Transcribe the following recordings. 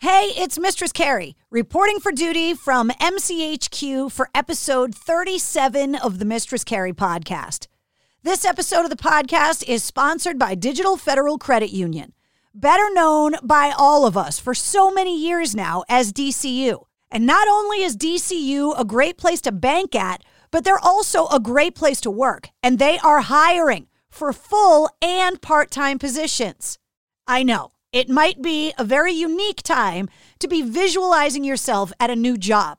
Hey, it's Mistress Carrie, reporting for duty from MCHQ for episode 37 of the Mistress Carrie podcast. This episode of the podcast is sponsored by Digital Federal Credit Union, better known by all of us for so many years now as DCU. And not only is DCU a great place to bank at, but they're also a great place to work, and they are hiring for full and part time positions. I know it might be a very unique time to be visualizing yourself at a new job.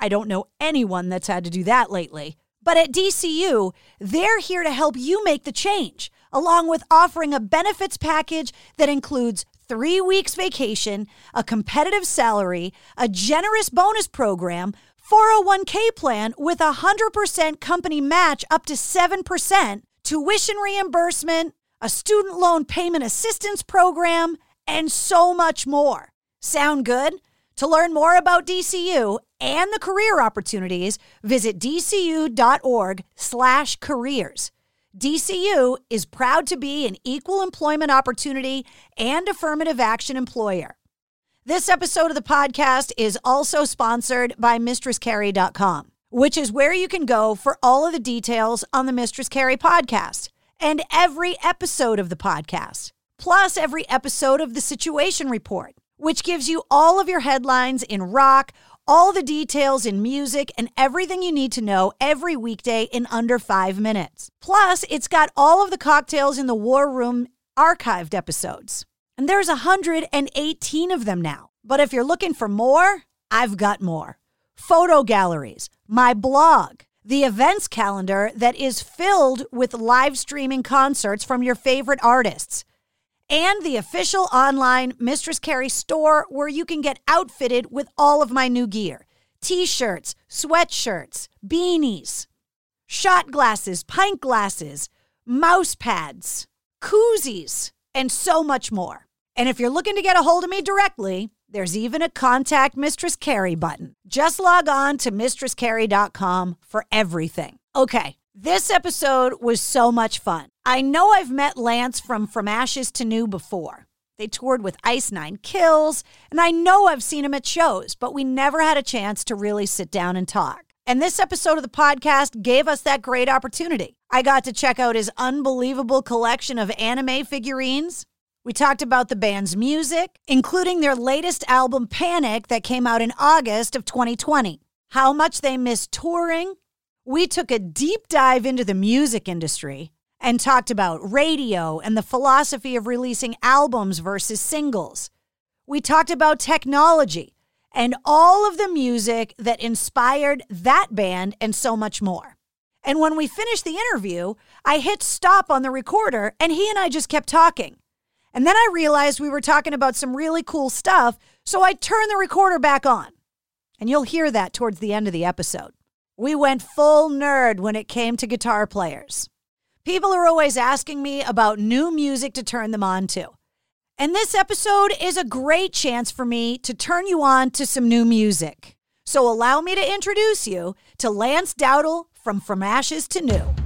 I don't know anyone that's had to do that lately. But at DCU, they're here to help you make the change, along with offering a benefits package that includes three weeks vacation, a competitive salary, a generous bonus program, 401k plan with a 100% company match up to 7%, tuition reimbursement, a student loan payment assistance program, and so much more. Sound good? To learn more about DCU and the career opportunities, visit dcu.org/careers. DCU is proud to be an equal employment opportunity and affirmative action employer. This episode of the podcast is also sponsored by mistresscarrie.com, which is where you can go for all of the details on the Mistress Carrie podcast and every episode of the podcast plus every episode of the Situation Report, which gives you all of your headlines in rock, all the details in music, and everything you need to know every weekday in under five minutes. Plus, it's got all of the cocktails in the War Room archived episodes. And there's 118 of them now. But if you're looking for more, I've got more. Photo galleries, my blog, the events calendar that is filled with live streaming concerts from your favorite artists and the official online Mistress Carrie store where you can get outfitted with all of my new gear t shirts, sweatshirts, beanies, shot glasses, pint glasses, mouse pads, koozies, and so much more. And if you're looking to get a hold of me directly, there's even a contact Mistress Carrie button. Just log on to mistresscarrie.com for everything. Okay, this episode was so much fun. I know I've met Lance from From Ashes to New before. They toured with Ice Nine Kills, and I know I've seen him at shows, but we never had a chance to really sit down and talk. And this episode of the podcast gave us that great opportunity. I got to check out his unbelievable collection of anime figurines. We talked about the band's music, including their latest album, Panic, that came out in August of 2020, how much they miss touring. We took a deep dive into the music industry and talked about radio and the philosophy of releasing albums versus singles. We talked about technology and all of the music that inspired that band and so much more. And when we finished the interview, I hit stop on the recorder and he and I just kept talking. And then I realized we were talking about some really cool stuff, so I turned the recorder back on. And you'll hear that towards the end of the episode. We went full nerd when it came to guitar players. People are always asking me about new music to turn them on to. And this episode is a great chance for me to turn you on to some new music. So allow me to introduce you to Lance Dowdle from From Ashes to New.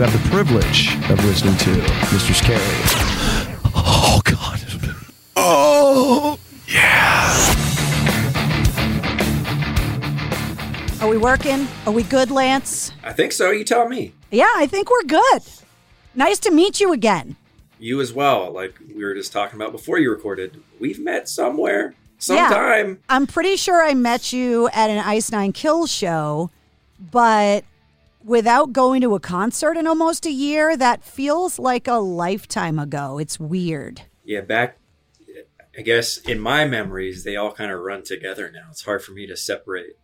you have the privilege of listening to Mistress Carrie. Oh, God. Oh, yeah. Are we working? Are we good, Lance? I think so. You tell me. Yeah, I think we're good. Nice to meet you again. You as well. Like we were just talking about before you recorded. We've met somewhere, sometime. Yeah, I'm pretty sure I met you at an Ice Nine Kills show, but without going to a concert in almost a year, that feels like a lifetime ago. It's weird. Yeah, back. I guess in my memories, they all kind of run together now. It's hard for me to separate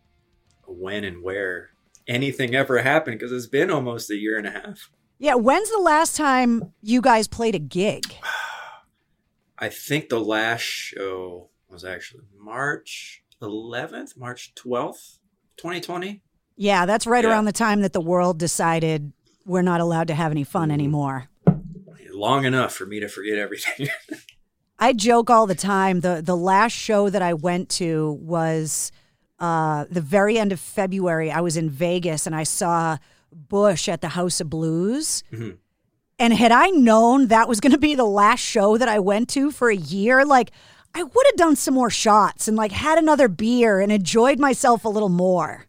when and where anything ever happened because it's been almost a year and a half. Yeah, when's the last time you guys played a gig? I think the last show was actually March 11th, March 12th, 2020. Yeah, that's right Yeah. around the time that the world decided we're not allowed to have any fun anymore. Long enough for me to forget everything. I joke all the time. The the last show that I went to was uh, the very end of February. I was in Vegas and I saw Bush at the House of Blues. Mhm. And had I known that was going to be the last show that I went to for a year, like I would have done some more shots and like had another beer and enjoyed myself a little more.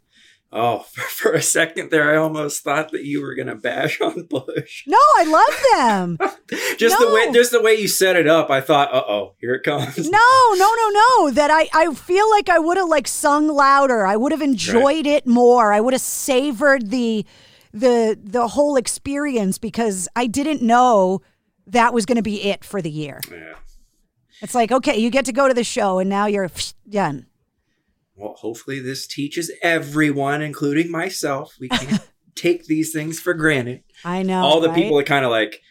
Oh, for, for a second there, I almost thought that you were gonna bash on Bush. No, I love them. Just the way, just the way you set it up, I thought, uh oh, here it comes. No, no, no, no. That I, I feel like I would have like sung louder. I would have enjoyed it more. I would have savored the the the whole experience because I didn't know that was going to be it for the year. Yeah. It's like, okay, you get to go to the show and now you're done. Well, hopefully this teaches everyone, including myself. We can't take these things for granted. I know. all the right? people are kind of like,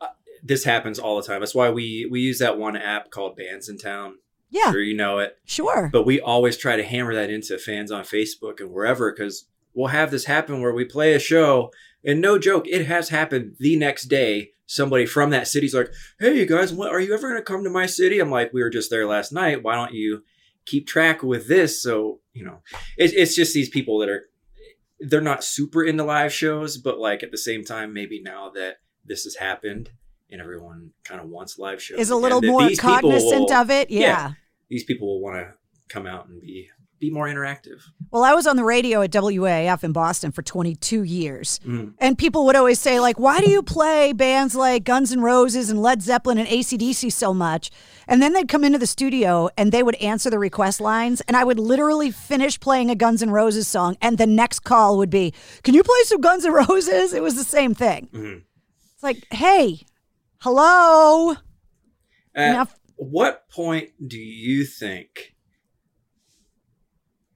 uh, this happens all the time. That's why we we use that one app called Bands in Town. Yeah. Sure, you know it. Sure. But we always try to hammer that into fans on Facebook and wherever because we'll have this happen where we play a show and no joke, it has happened the next day. Somebody from that city's like, "Hey, you guys, what, are you ever going to come to my city?" I'm like, "We were just there last night. Why don't you keep track with this?" So you know, it, it's just these people that are they're not super into live shows, but like at the same time, maybe now that this has happened and everyone kind of wants live shows, Is a little more cognizant will- of it. Yeah. these people will want to come out and be be more interactive. Well, I was on the radio at WAAF in Boston for 22 years. Mhm. And people would always say, like, why do you play bands like Guns N' Roses and Led Zeppelin and ACDC so much? And then they'd come into the studio and they would answer the request lines. And I would literally finish playing a Guns N' Roses song. And the next call would be, Can you play some Guns N' Roses? It was the same thing. Mhm. It's like, hey, hello. At Now- what point do you think?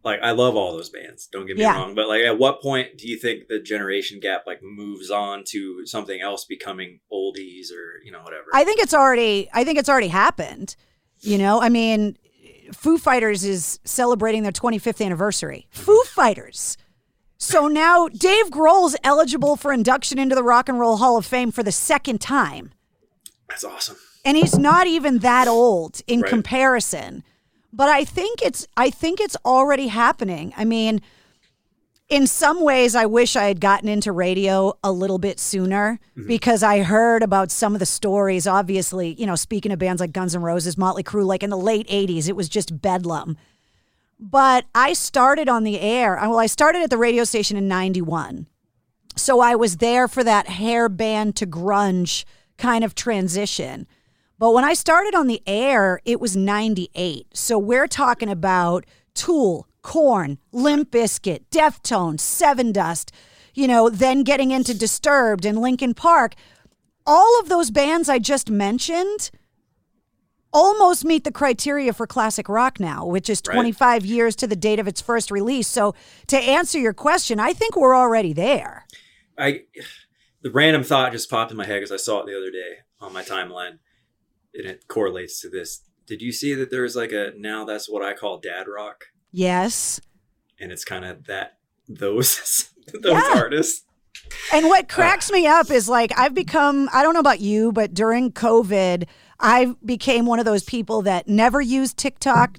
Like, I love all those bands. Don't get me Yeah. wrong, but like, at what point do you think the generation gap like moves on to something else becoming oldies or you know whatever? I think it's already I think it's already happened. You know, I mean, Foo Fighters is celebrating their 25th anniversary. Foo Fighters. So now Dave Grohl's eligible for induction into the Rock and Roll Hall of Fame for the second time. That's awesome. And he's not even that old in Right. comparison. But I think it's I think it's already happening. I mean, in some ways I wish I had gotten into radio a little bit sooner mm-hmm. because I heard about some of the stories obviously, you know, speaking of bands like Guns N' Roses, Motley Crue like in the late 80s it was just bedlam. But I started on the air. Uh, well, I started at the radio station in 91. So I was there for that hair band to grunge kind of transition. But when I started on the air, it was 98. So we're talking about Tool, Korn, Limp Bizkit, Deftones, Sevendust, you know, then getting into Disturbed and Linkin Park. All of those bands I just mentioned almost meet the criteria for classic rock now, which is Right. 25 years to the date of its first release. So to answer your question, I think we're already there. I the random thought just popped in my head because I saw it the other day on my timeline, and it correlates to this. Did you see that there's like a now that's what I call dad rock, Yes. and it's kind of that those those Yeah. artists. And what uh, cracks me up is like I've become I don't know about you, but during COVID, I became one of those people that never used TikTok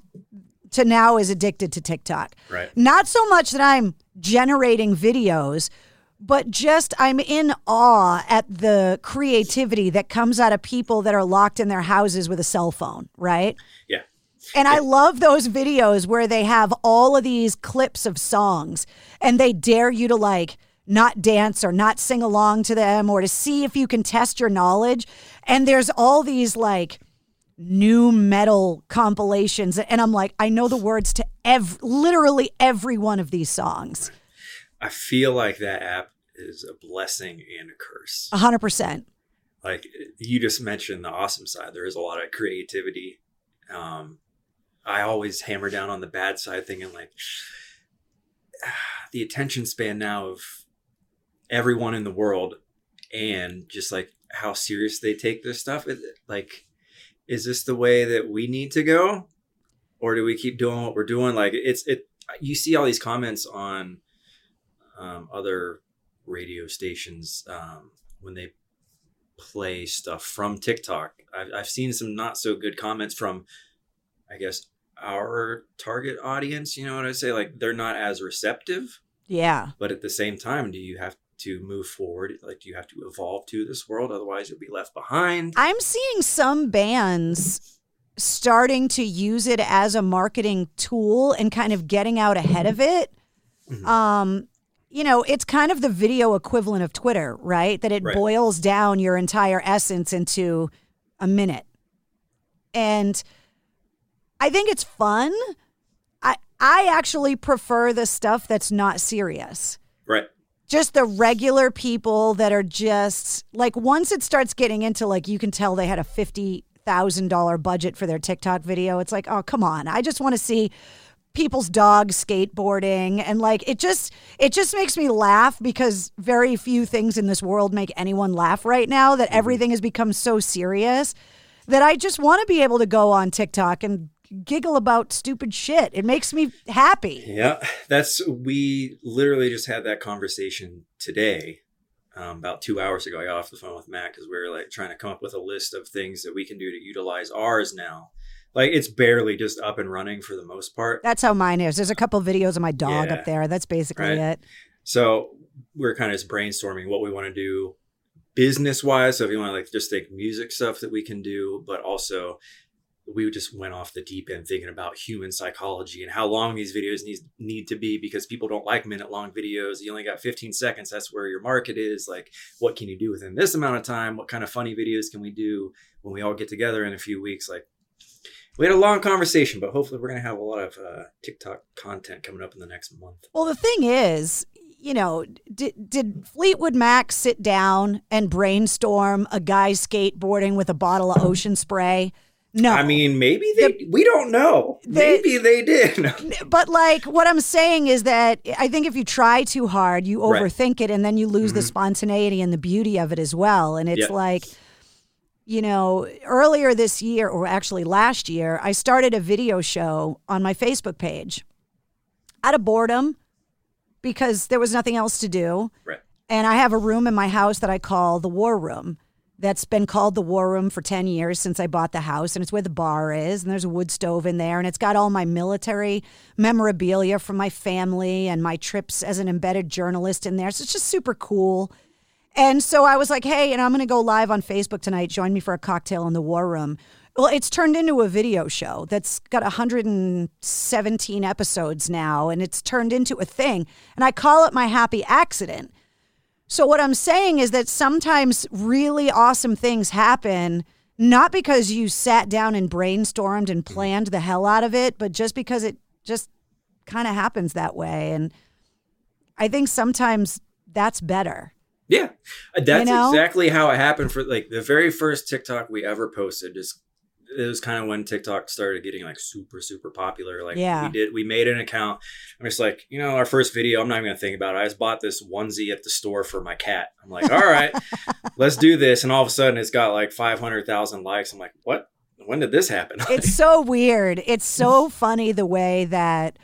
to now is addicted to TikTok. Right. Not so much that I'm generating videos, but just I'm in awe at the creativity that comes out of people that are locked in their houses with a cell phone, right? Yeah. And I love those videos where they have all of these clips of songs and they dare you to like not dance or not sing along to them or to see if you can test your knowledge. And there's all these like new metal compilations. And I'm like, I know the words to ev- literally every one of these songs. I feel like that app is a blessing and a curse. A hundred percent. Like you just mentioned the awesome side. There is a lot of creativity. Um, I always hammer down on the bad side, thinking like the attention span now of everyone in the world, and just like how serious they take this stuff. Is it- Like, is this the way that we need to go, or do we keep doing what we're doing? Like, it's it. You see all these comments on um, other radio stations um, when they play stuff from TikTok. I've, I've seen some not so good comments from, I guess, our target audience. You know what I say? Like they're not as receptive, Yeah. but at the same time, do you have to move forward? Like, do you have to evolve to this world? Otherwise, you'll be left behind. I'm seeing some bands starting to use it as a marketing tool and kind of getting out ahead of it. Um, you know, it's kind of the video equivalent of Twitter, right? That it Right. boils down your entire essence into a minute. And I think it's fun. I I actually prefer the stuff that's not serious Right. just the regular people that are just like once it starts getting into like you can tell they had a fifty thousand dollar budget for their TikTok video. It's like, oh come on. I just want to see people's dogs skateboarding and like it just it just makes me laugh because very few things in this world make anyone laugh right now that everything has become so serious that I just want to be able to go on TikTok and giggle about stupid shit. It makes me happy. Yeah, that's we literally just had that conversation today, um, about two hours ago. I got off the phone with Matt because we were like trying to come up with a list of things that we can do to utilize ours now. Like it's barely just up and running for the most part. That's how mine is. There's a couple videos of my dog Yeah. up there. That's basically Right. it. So we're kind of just brainstorming what we want to do business wise. So if you want to like just think music stuff that we can do, but also we just went off the deep end thinking about human psychology and how long these videos need, need to be because people don't like minute long videos. You only got 15 seconds. That's where your market is. Like, what can you do within this amount of time? What kind of funny videos can we do when we all get together in a few weeks? Like, we had a long conversation, but hopefully we're going to have a lot of uh, TikTok content coming up in the next month. Well, the thing is, you know, did, did Fleetwood Mac sit down and brainstorm a guy skateboarding with a bottle of ocean spray? No. I mean, maybe they, we don't know. They- maybe they did. But like what I'm saying is that I think if you try too hard, you Right. overthink it and then you lose the Mhm. spontaneity and the beauty of it as well. And it's Yeah. like, you know, earlier this year, or actually last year, I started a video show on my Facebook page out of boredom because there was nothing else to do. Right. And I have a room in my house that I call the War Room. That's been called the War Room for 10 years since I bought the house. And it's where the bar is. And there's a wood stove in there. And it's got all my military memorabilia from my family and my trips as an embedded journalist in there. So it's just super cool. And so I was like, hey, and I'm going to go live on Facebook tonight. Join me for a cocktail in the War Room. Well, it's turned into a video show that's got 117 episodes now, and it's turned into a thing. And I call it my happy accident. So, what I'm saying is that sometimes really awesome things happen, not because you sat down and brainstormed and mm-hmm. planned the hell out of it, but just because it just kind of happens that way. And I think sometimes that's better. Yeah, Uh, that's know? exactly how it happened for like the very first TikTok we ever posted. Is it was kind of when TikTok started getting like super super popular. Like Yeah. we did, we made an account. I'm just like, you know, our first video. I'm not even gonna think about it. I just bought this onesie at the store for my cat. I'm like, all right, let's do this. And all of a sudden, it's got like 500,000 likes. I'm like, what? when did this happen? it's so weird. It's so funny the way that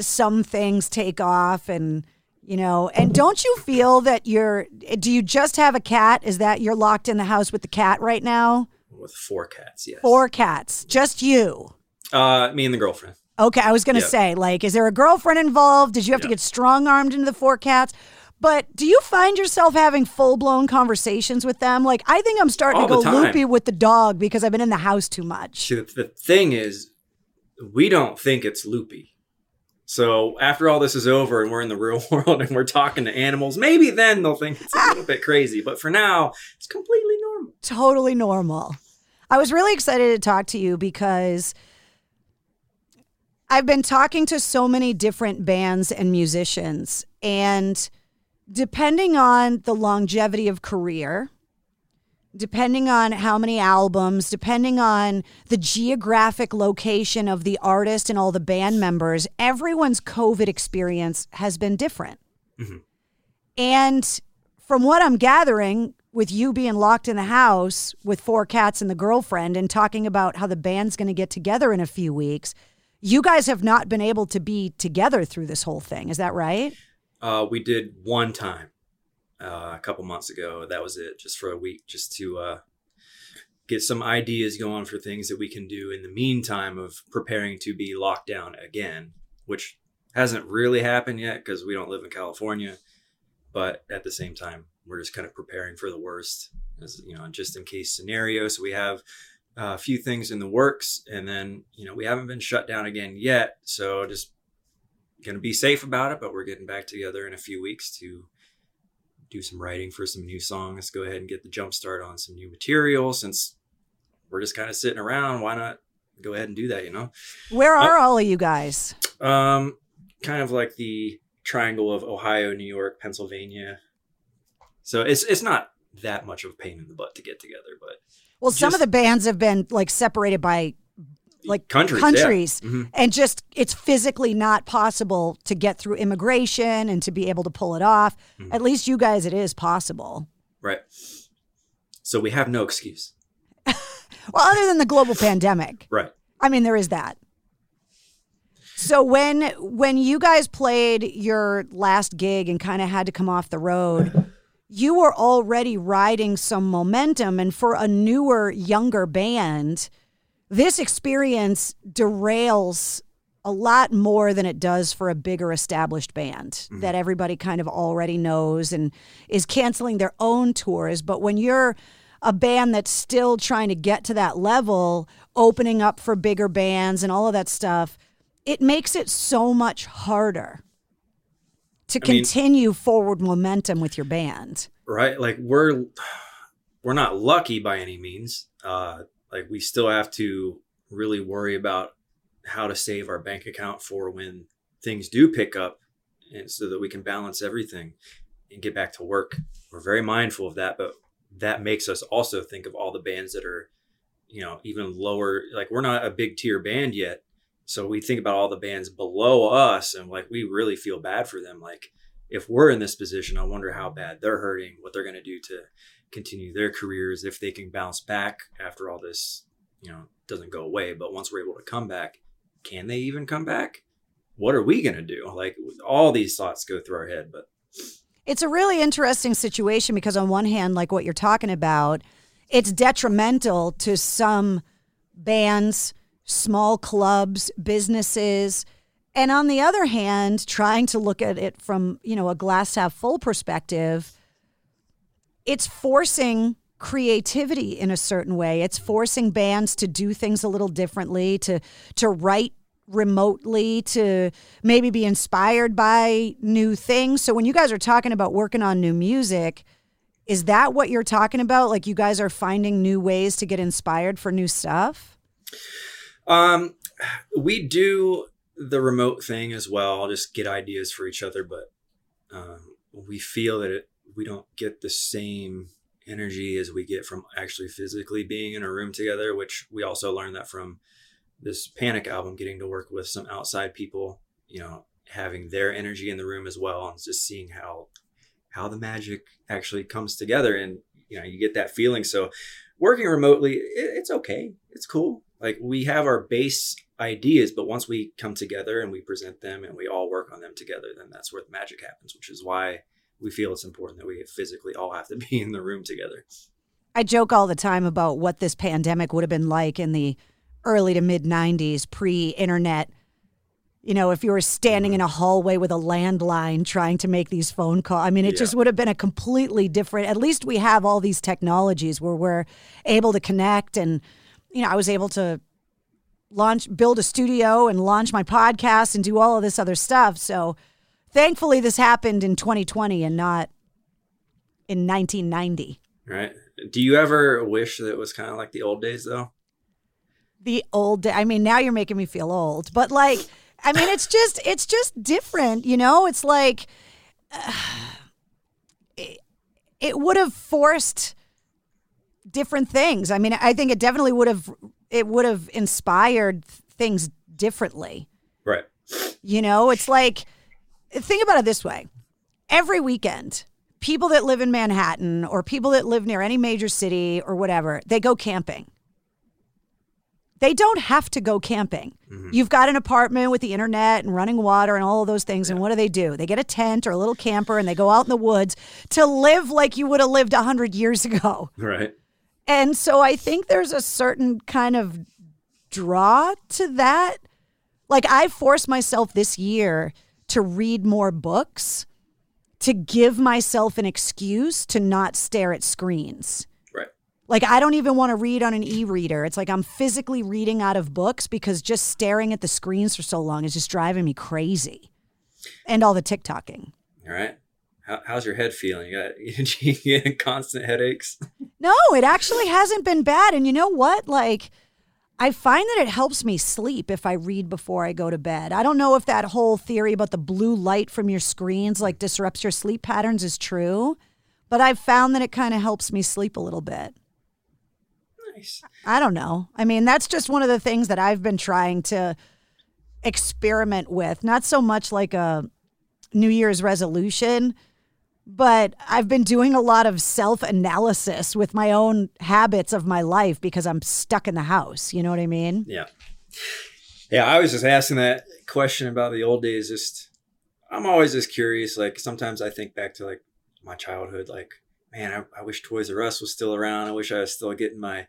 some things take off and you know and don't you feel that you're do you just have a cat? Is that you're locked in the house with the cat right now? With four cats yes. Four cats just you? Uh me and the girlfriend. Okay i was gonna Yep. say like is there a girlfriend involved? Did you have to get strong armed into the four cats? But do you find yourself having full blown conversations with them? Like, I think I'm starting All to go loopy with the dog because I've been in the house too much. See, the thing is, we don't think it's loopy. So after all this is over and we're in the real world and we're talking to animals, maybe then they'll think it's a ah! little bit crazy. But for now, it's completely normal. totally normal. I was really excited to talk to you because I've been talking to so many different bands and musicians, and depending on the longevity of career, depending on how many albums, depending on the geographic location of the artist and all the band members, everyone's COVID experience has been different. And from what I'm gathering, with you being locked in the house with four cats and the girlfriend and talking about how the band's going to get together in a few weeks, you guys have not been able to be together through this whole thing. Is that right? Uh, we did one time uh, a couple months ago. That was it, just for a week, just to uh, get some ideas going for things that we can do in the meantime of preparing to be locked down again, which hasn't really happened yet because we don't live in California. But at the same time, we're just kind of preparing for the worst, as you know, just in case scenario. So we have a few things in the works, and then you know we haven't been shut down again yet. So just to be safe about it, but we're getting back together in a few weeks to do some writing for some new songs. Go ahead and get the jump start on some new material since we're just kind of sitting around. Why not go ahead and do that? You know, Where are all of you guys? um, kind of like the triangle of Ohio, New York, Pennsylvania. So it's it's not that much of a pain in the butt to get together, but Well, some of the bands have been like separated by like Countries, yeah. countries Mhm. and just it's physically not possible to get through immigration and to be able to pull it off. Mm-hmm. At least you guys, it is possible. right. So we have no excuse. Well, other than the global pandemic. Right. I mean, there is that. So when when you guys played your last gig and kind of had to come off the road, you were already riding some momentum and for a newer younger band, this experience derails a lot more than it does for a bigger established band that everybody kind of already knows and is canceling their own tours, but when you're a band that's still trying to get to that level, opening up for bigger bands and all of that stuff, it makes it so much harder to I mean- continue forward momentum with your band. right like we're we're not lucky by any means. Uh like we still have to really worry about how to save our bank account for when things do pick up and so that we can balance everything and get back to work. We're very mindful of that but that makes us also think of all the bands that are you know even lower like we're not a big tier band yet. So we think about all the bands below us and like we really feel bad for them. Like if we're in this position, I wonder how bad they're hurting, what they're going to do to continue their careers, if they can bounce back after all this, you know, doesn't go away. But once we're able to come back, can they even come back? What are we going to do? Like all these thoughts go through our head, but It's a really interesting situation because, on one hand, like what you're talking about, it's detrimental to some bands, small clubs, businesses. And on the other hand, trying to look at it from, you know, a glass half full perspective, it's forcing creativity in a certain way. It's forcing bands to do things a little differently, to to write remotely, to maybe be inspired by new things. So when you guys are talking about working on new music, is that what you're talking about? Like you guys are finding new ways to get inspired for new stuff? Um, we do the remote thing as well, I'll just get ideas for each other, but um, we feel that it, we don't get the same energy as we get from actually physically being in a room together, which we also learned that from this Panic album, getting to work with some outside people, you know, having their energy in the room as well, and just seeing how how the magic actually comes together and you know you get that feeling so working remotely, it, it's okay. It's cool. Like we have our base ideas, but once we come together and we present them and we all work on them together, then that's where the magic happens, which is why we feel it's important that we physically all have to be in the room together. I joke all the time about what this pandemic would have been like in the early to mid 90s, pre internet. You know, if you were standing in a hallway with a landline trying to make these phone calls, I mean, it Yeah. just would have been a completely different. At least we have all these technologies where we're able to connect. And, you know, I was able to launch, build a studio and launch my podcast and do all of this other stuff. So thankfully, this happened in 2020 and not in 1990. Right? Do you ever wish that it was kind of like the old days though? the old day. I mean, now you're making me feel old, but like, I mean, it's just, it's just different, you know? It's like, uh, it, it would have forced different things. I mean, I think it definitely would have, it would have inspired things differently. Right. You know, it's like, think about it this way every weekend, people that live in Manhattan or people that live near any major city or whatever, they go camping. They don't have to go camping. Mm-hmm. You've got an apartment with the internet and running water and all of those things. And what do they do? They get a tent or a little camper and they go out in the woods to live like you would have lived 100 years ago. Right. And so I think there's a certain kind of draw to that. Like I forced myself this year to read more books to give myself an excuse to not stare at screens. Right. Like I don't even want to read on an e-reader. It's like I'm physically reading out of books because just staring at the screens for so long is just driving me crazy. And all the TikToking. All right. How, how's your head feeling? You got you constant headaches? No, it actually hasn't been bad. And you know what? Like, I find that it helps me sleep if I read before I go to bed. I don't know if that whole theory about the blue light from your screens like disrupts your sleep patterns is true, but I've found that it kind of helps me sleep a little bit. Nice. I don't know. I mean, that's just one of the things that I've been trying to experiment with. Not so much like a New Year's resolution, but I've been doing a lot of self analysis with my own habits of my life because I'm stuck in the house. You know what I mean? Yeah. Yeah, I was just asking that question about the old days. Just, I'm always just curious. Like sometimes I think back to like my childhood. Like, man, I, I wish Toys R Us was still around. I wish I was still getting my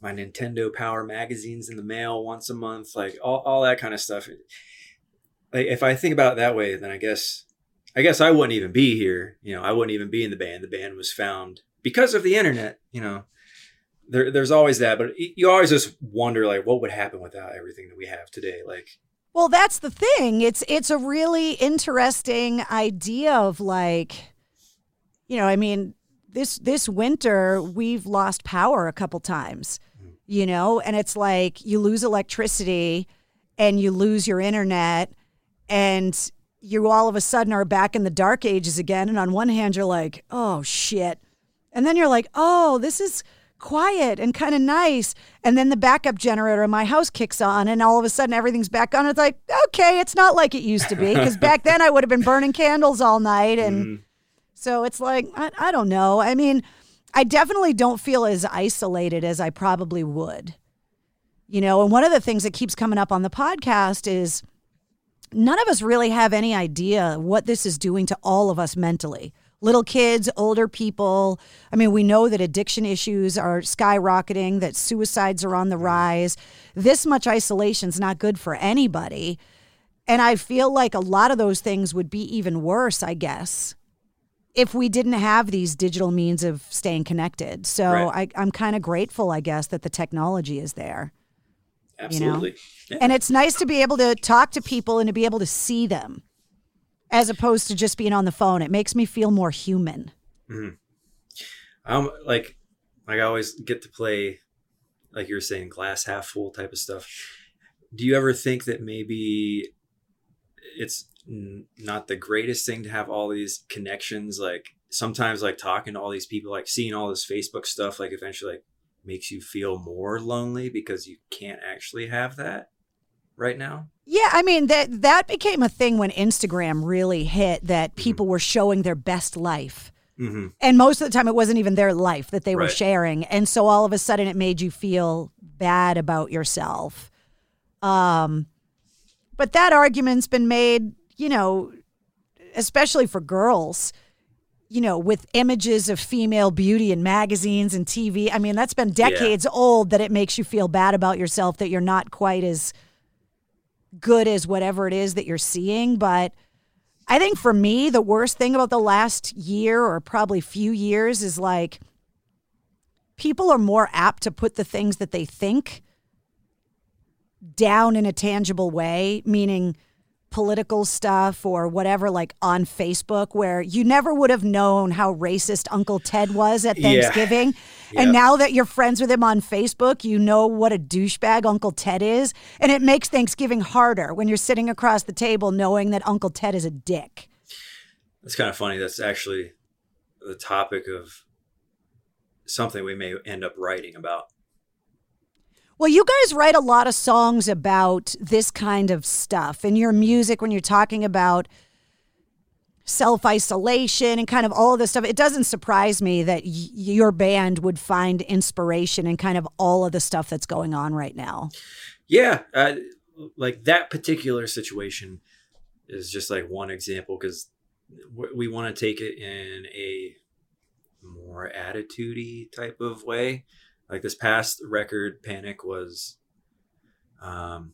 my Nintendo Power magazines in the mail once a month. Like all, all that kind of stuff. Like if I think about it that way, then I guess I guess I wouldn't even be here. You know, I wouldn't even be in the band. The band was found because of the internet. You know, there, there's always that, but you always just wonder like what would happen without everything that we have today. Like, Well, that's the thing. It's it's a really interesting idea of like, you know, I mean, this this winter we've lost power a couple times, hmm. you know, and it's like you lose electricity and you lose your internet and you all of a sudden are back in the dark ages again and on one hand you're like, "Oh shit." And then you're like, "Oh, this is quiet and kind of nice. And then the backup generator in my house kicks on, and all of a sudden everything's back on. It's like, okay, it's not like it used to be. Because back then I would have been burning candles all night. And mm. so it's like, I, I don't know. I mean, I definitely don't feel as isolated as I probably would. You know, and one of the things that keeps coming up on the podcast is none of us really have any idea what this is doing to all of us mentally little kids, older people. I mean, we know that addiction issues are skyrocketing, that suicides are on the rise. This much isolation is not good for anybody. And I feel like a lot of those things would be even worse, I guess, if we didn't have these digital means of staying connected. So Right. I, I'm kind of grateful, I guess, that the technology is there. Absolutely. Yeah. And it's nice to be able to talk to people and to be able to see them as opposed to just being on the phone. It makes me feel more human. Mhm. Um, like, like I always get to play, like you were saying, glass half full type of stuff. Do you ever think that maybe it's n- not the greatest thing to have all these connections? Like sometimes, like talking to all these people, like seeing all this Facebook stuff, like eventually, like makes you feel more lonely because you can't actually have that right now. Yeah, I mean that that became a thing when Instagram really hit that people were showing their best life. Mm-hmm. And most of the time, it wasn't even their life that they were sharing. And so all of a sudden, it made you feel bad about yourself. Um, but that argument's been made, you know, especially for girls, you know, with images of female beauty in magazines and TV. I mean, that's been decades old that it makes you feel bad about yourself that you're not quite as good as whatever it is that you're seeing. But I think for me, the worst thing about the last year or probably few years is like people are more apt to put the things that they think down in a tangible way, meaning political stuff or whatever, like on Facebook, where you never would have known how racist Uncle Ted was at Yeah. Thanksgiving. And Yep. now that you're friends with him on Facebook, you know what a douchebag Uncle Ted is. And it makes Thanksgiving harder when you're sitting across the table knowing that Uncle Ted is a dick. It's kind of funny. That's actually the topic of something we may end up writing about. Well, you guys write a lot of songs about this kind of stuff in your music when you're talking about self isolation and kind of all of this stuff. It doesn't surprise me that y- your band would find inspiration in kind of all of the stuff that's going on right now. Yeah, uh, like that particular situation is just like one example because we want to take it in a more attitudey type of way. Like this past record, Panic was, um,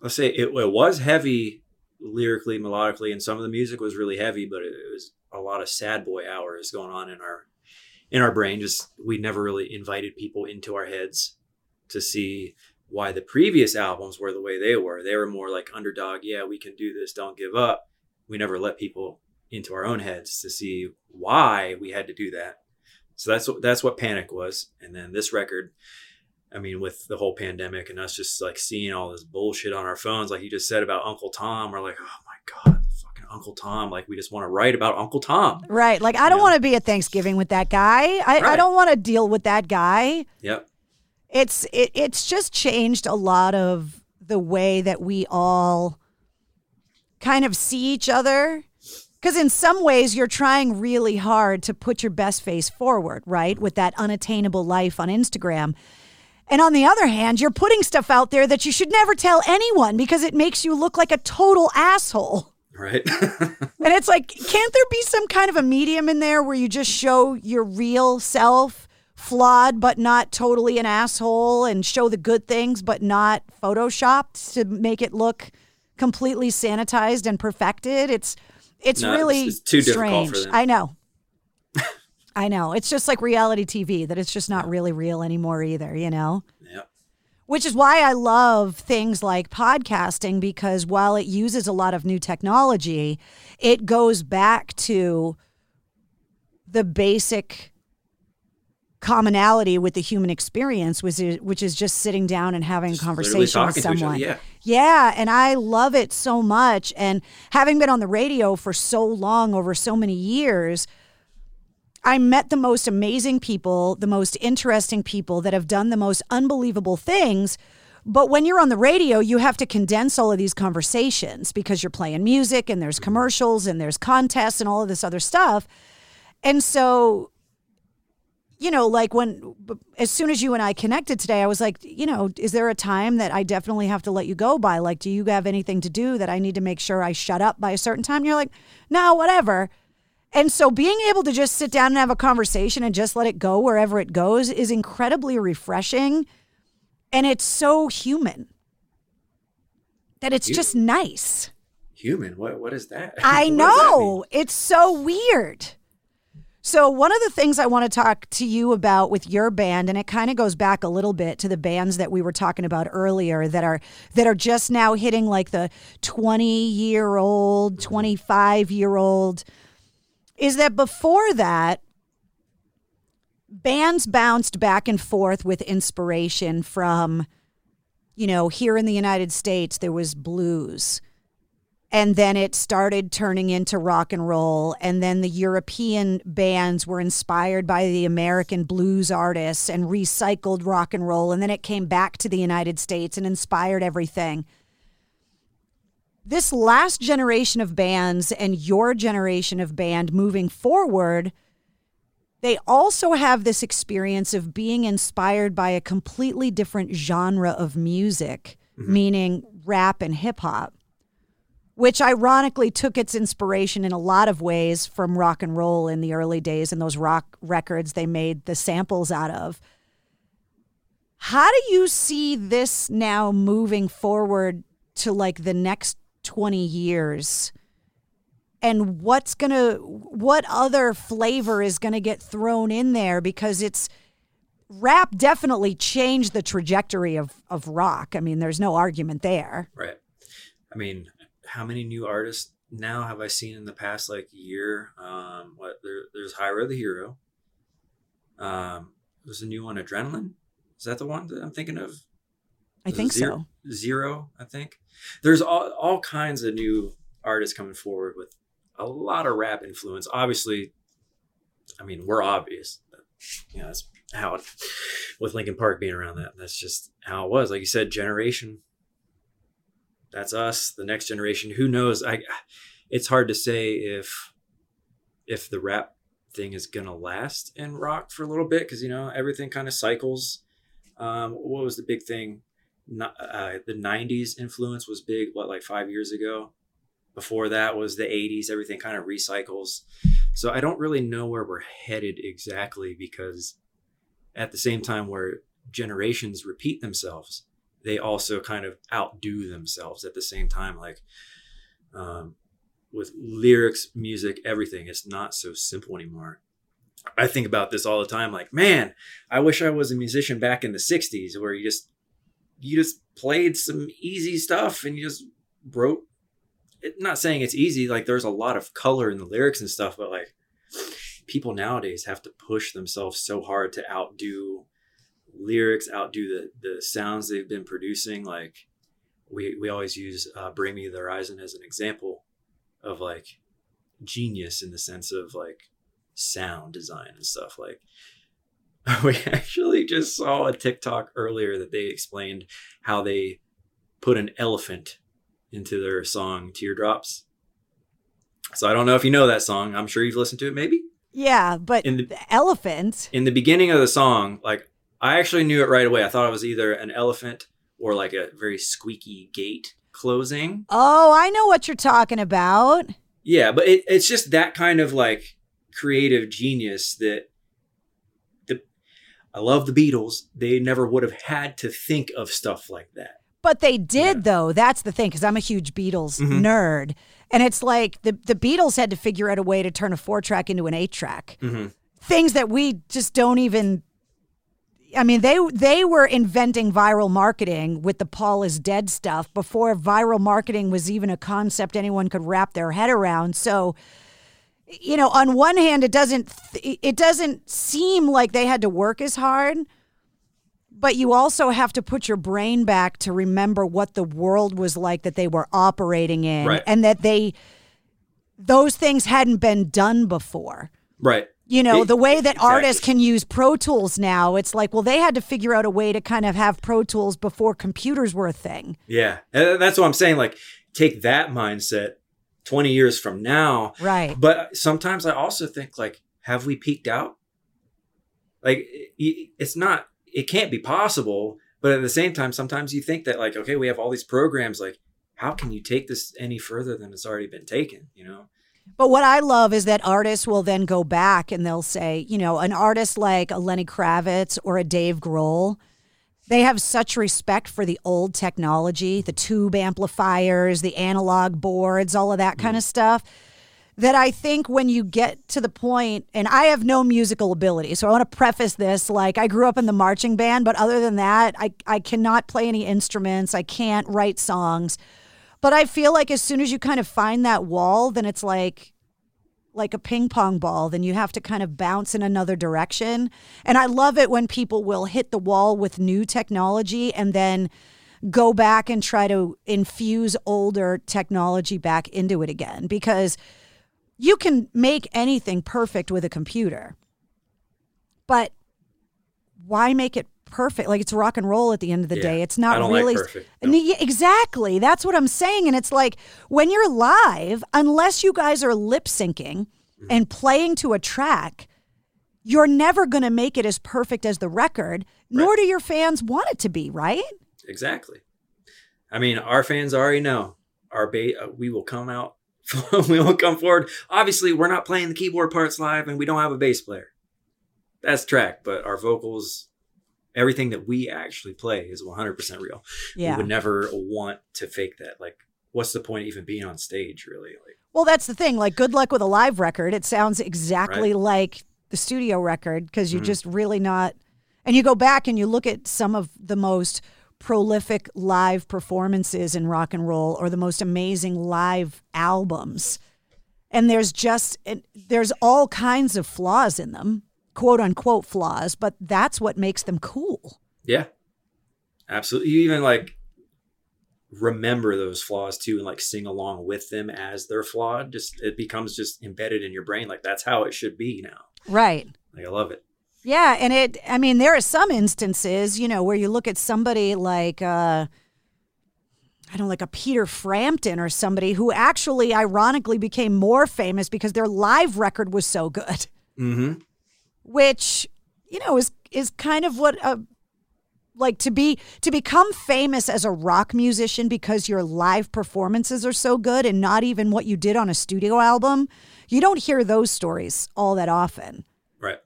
let's say it, it was heavy lyrically, melodically, and some of the music was really heavy, but it was a lot of sad boy hours going on in our in our brain. Just we never really invited people into our heads to see why the previous albums were the way they were. They were more like underdog. Yeah, we can do this. Don't give up. We never let people into our own heads to see why we had to do that. So that's what that's what Panic was. And then this record, I mean, with the whole pandemic and us just like seeing all this bullshit on our phones, like you just said about Uncle Tom, we're like, oh my god, fucking Uncle Tom. Like we just want to write about Uncle Tom. Right. Like, I don't want to be at Thanksgiving with that guy. I, I don't want to deal with that guy. Yep. it's it, it's just changed a lot of the way that we all kind of see each other because in some ways you're trying really hard to put your best face forward right with that unattainable life on instagram and on the other hand you're putting stuff out there that you should never tell anyone because it makes you look like a total asshole Right. and it's like, can't there be some kind of a medium in there where you just show your real self, flawed but not totally an asshole, and show the good things but not photoshopped to make it look completely sanitized and perfected? It's it's No, really it's- it's too strange. I know. I know. It's just like reality TV that it's just not really real anymore either, you know? Yep. Which is why I love things like podcasting because while it uses a lot of new technology, it goes back to the basic commonality with the human experience, which is, which is just sitting down and having a conversation with each other, someone. yeah. Yeah, and I love it so much. And having been on the radio for so long, over so many years, I met the most amazing people, the most interesting people that have done the most unbelievable things. But when you're on the radio, you have to condense all of these conversations because you're playing music and there's mm-hmm. commercials and there's contests and all of this other stuff. And so, you know, like when, as soon as you and I connected today, I was like, you know, is there a time that I definitely have to let you go by? Like, do you have anything to do that I need to make sure I shut up by a certain time? And you're like, no, whatever. And so being able to just sit down and have a conversation and just let it go wherever it goes is incredibly refreshing. And it's so human that it's just nice. Human. What what is that? I What does that know. It's so weird. So, one of the things I want to talk to you about with your band and it kind of goes back a little bit to the bands that we were talking about earlier that are that are just now hitting like the 20-year-old, 25-year-old is that before that bands bounced back and forth with inspiration from you know, here in the United States there was blues and then it started turning into rock and roll. And then the european bands were inspired by the american blues artists and recycled rock and roll. And then it came back to the united states and inspired everything. This last generation of bands and your generation of band moving forward, they also have this experience of being inspired by a completely different genre of music, mm-hmm. meaning rap and hip hop, which ironically took its inspiration in a lot of ways from rock and roll in the early days and those rock records they made the samples out of. How do you see this now moving forward to like the next 20 years? And what's going to, what other flavor is going to get thrown in there? Because it's, rap definitely changed the trajectory of, of rock. I mean, there's no argument there. Right. I mean, how many new artists now have I seen in the past like year? Um, what there, there's Hyro the Hero. Um, there's a new one, Adrenaline. Is that the one that I'm thinking of? I think zero, so. Zero, I think. There's all, all kinds of new artists coming forward with a lot of rap influence. Obviously, I mean, we're obvious. You know, that's how it, with Linkin Park being around that. That's just how it was. Like you said, generation. That's us. The next generation. Who knows? I. It's hard to say if if the rap thing is gonna last in rock for a little bit because you know everything kind of cycles. Um, what was the big thing? Not, uh, the '90s influence was big. What like five years ago? Before that was the '80s. Everything kind of recycles. So I don't really know where we're headed exactly because at the same time where generations repeat themselves, they also kind of outdo themselves at the same time. Like um, with lyrics, music, everything, it's not so simple anymore. I think about this all the time. Like, man, I wish I was a musician back in the '60s, where you just you just played some easy stuff and you just wrote. It, not saying it's easy. Like, there's a lot of color in the lyrics and stuff, but like people nowadays have to push themselves so hard to outdo lyrics, outdo the the sounds they've been producing. Like we we always use uh, "Bring Me the Horizon" as an example of like genius in the sense of like sound design and stuff. Like we actually just saw a TikTok earlier that they explained how they put an elephant into their song "Teardrops." So I don't know if you know that song. I'm sure you've listened to it, maybe. Yeah, but In the- the elephant. in the beginning of the song, like I actually knew it right away. I thought it was either an elephant or like a very squeaky gate closing. Oh, I know what you're talking about. Yeah, but it, it's just that kind of like creative genius that the I love the Beatles. They never would have had to think of stuff like that. But they did though. That's the thing because I'm a huge Beatles Mhm. nerd, and it's like the the Beatles had to figure out a way to turn a four track into an eight track. Mm-hmm. Things that we just don't even. I mean, they they were inventing viral marketing with the Paul is dead stuff before viral marketing was even a concept anyone could wrap their head around. So, you know, on one hand, it doesn't it doesn't seem like they had to work as hard, but you also have to put your brain back to remember what the world was like that they were operating in, Right. and that they those things hadn't been done before. Right. You know, It- the way that exactly. artists can use Pro Tools now, it's like, well, they had to figure out a way to kind of have Pro Tools before computers were a thing. Yeah, and that's what I'm saying. Like, take that mindset 20 years from now. Right. But sometimes I also think, like, have we peaked out? Like, it's not, it can't be possible. But at the same time, sometimes you think that, like, okay, we have all these programs. Like, how can you take this any further than it's already been taken? You know? But what I love is that artists will then go back and they'll say, you know, an artist like a Lenny Kravitz or a Dave Grohl, they have such respect for the old technology, the tube amplifiers, the analog boards, all of that kind of mm. stuff. That I think when you get to the point, and I have no musical ability, so I want to preface this like I grew up in the marching band, but other than that, I, I cannot play any instruments, I can't write songs. But I feel like as soon as you kind of find that wall, then it's like like a ping pong ball, then you have to kind of bounce in another direction. And I love it when people will hit the wall with new technology and then go back and try to infuse older technology back into it again because you can make anything perfect with a computer. But why make it perfect. Like it's rock and roll at the end of the Yeah. day. It's not like really perfect. And exactly. That's what I'm saying. And it's like when you're live, unless you guys are lip syncing Mm-hmm. and playing to a track, you're never going to make it as perfect as the record, nor do your fans want it to be, right? Exactly. I mean, our fans already know our ba- uh, we will come out. we will come forward. Obviously, we're not playing the keyboard parts live, and we don't have a bass player. That's track, but our vocals, everything that we actually play is 100% real. Yeah. We would never want to fake that. Like, what's the point of even being on stage, really? Like, Well, that's the thing. Like, good luck with a live record. It sounds exactly like the studio record because you're Mhm. just really not. And you go back and you look at some of the most prolific live performances in rock and roll or the most amazing live albums. And there's just, and there's all kinds of flaws in them, quote unquote flaws, but that's what makes them cool. yeah, absolutely. You even like remember those flaws too, and like sing along with them as they're flawed. Just it becomes just embedded in your brain. Like that's how it should be now. Right. Like I love it. Yeah, and it I mean there are some instances, you know, where you look at somebody like uh I don't know, like a Peter Frampton or somebody who actually ironically became more famous because their live record was so good, Mm-hmm. Which you know is is kind of what a like to be to become famous as a rock musician because your live performances are so good and not even what you did on a studio album. You don't hear those stories all that often. Right.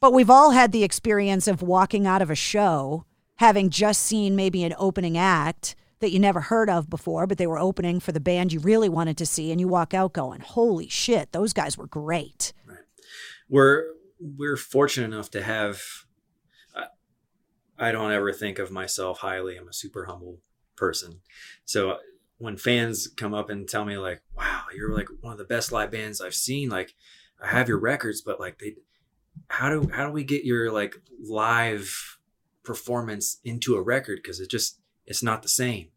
But we've all had the experience of walking out of a show, having just seen maybe an opening act that you never heard of before, but they were opening for the band you really wanted to see, and you walk out going, "Holy shit, those guys were great!" Right. We're we're fortunate enough to have I, I don't ever think of myself highly. I'm a super humble person. So uh, when fans come up and tell me like wow you're like one of the best live bands i've seen. Like i have your records but like they how do how do we get your like live performance into a record? Because it just it's not the same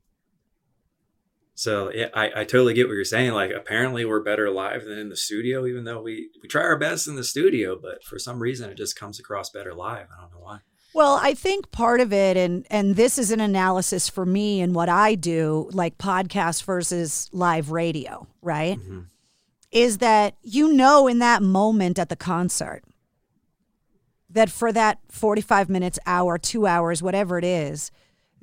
so yeah, I, I totally get what you're saying. Like apparently we're better live than in the studio, even though we, we try our best in the studio, but for some reason it just comes across better live. I don't know why. Well, I think part of it, and and this is an analysis for me and what I do, like podcast versus live radio, right? Mm-hmm. Is that you know in that moment at the concert that for that 45 minutes, hour, two hours, whatever it is,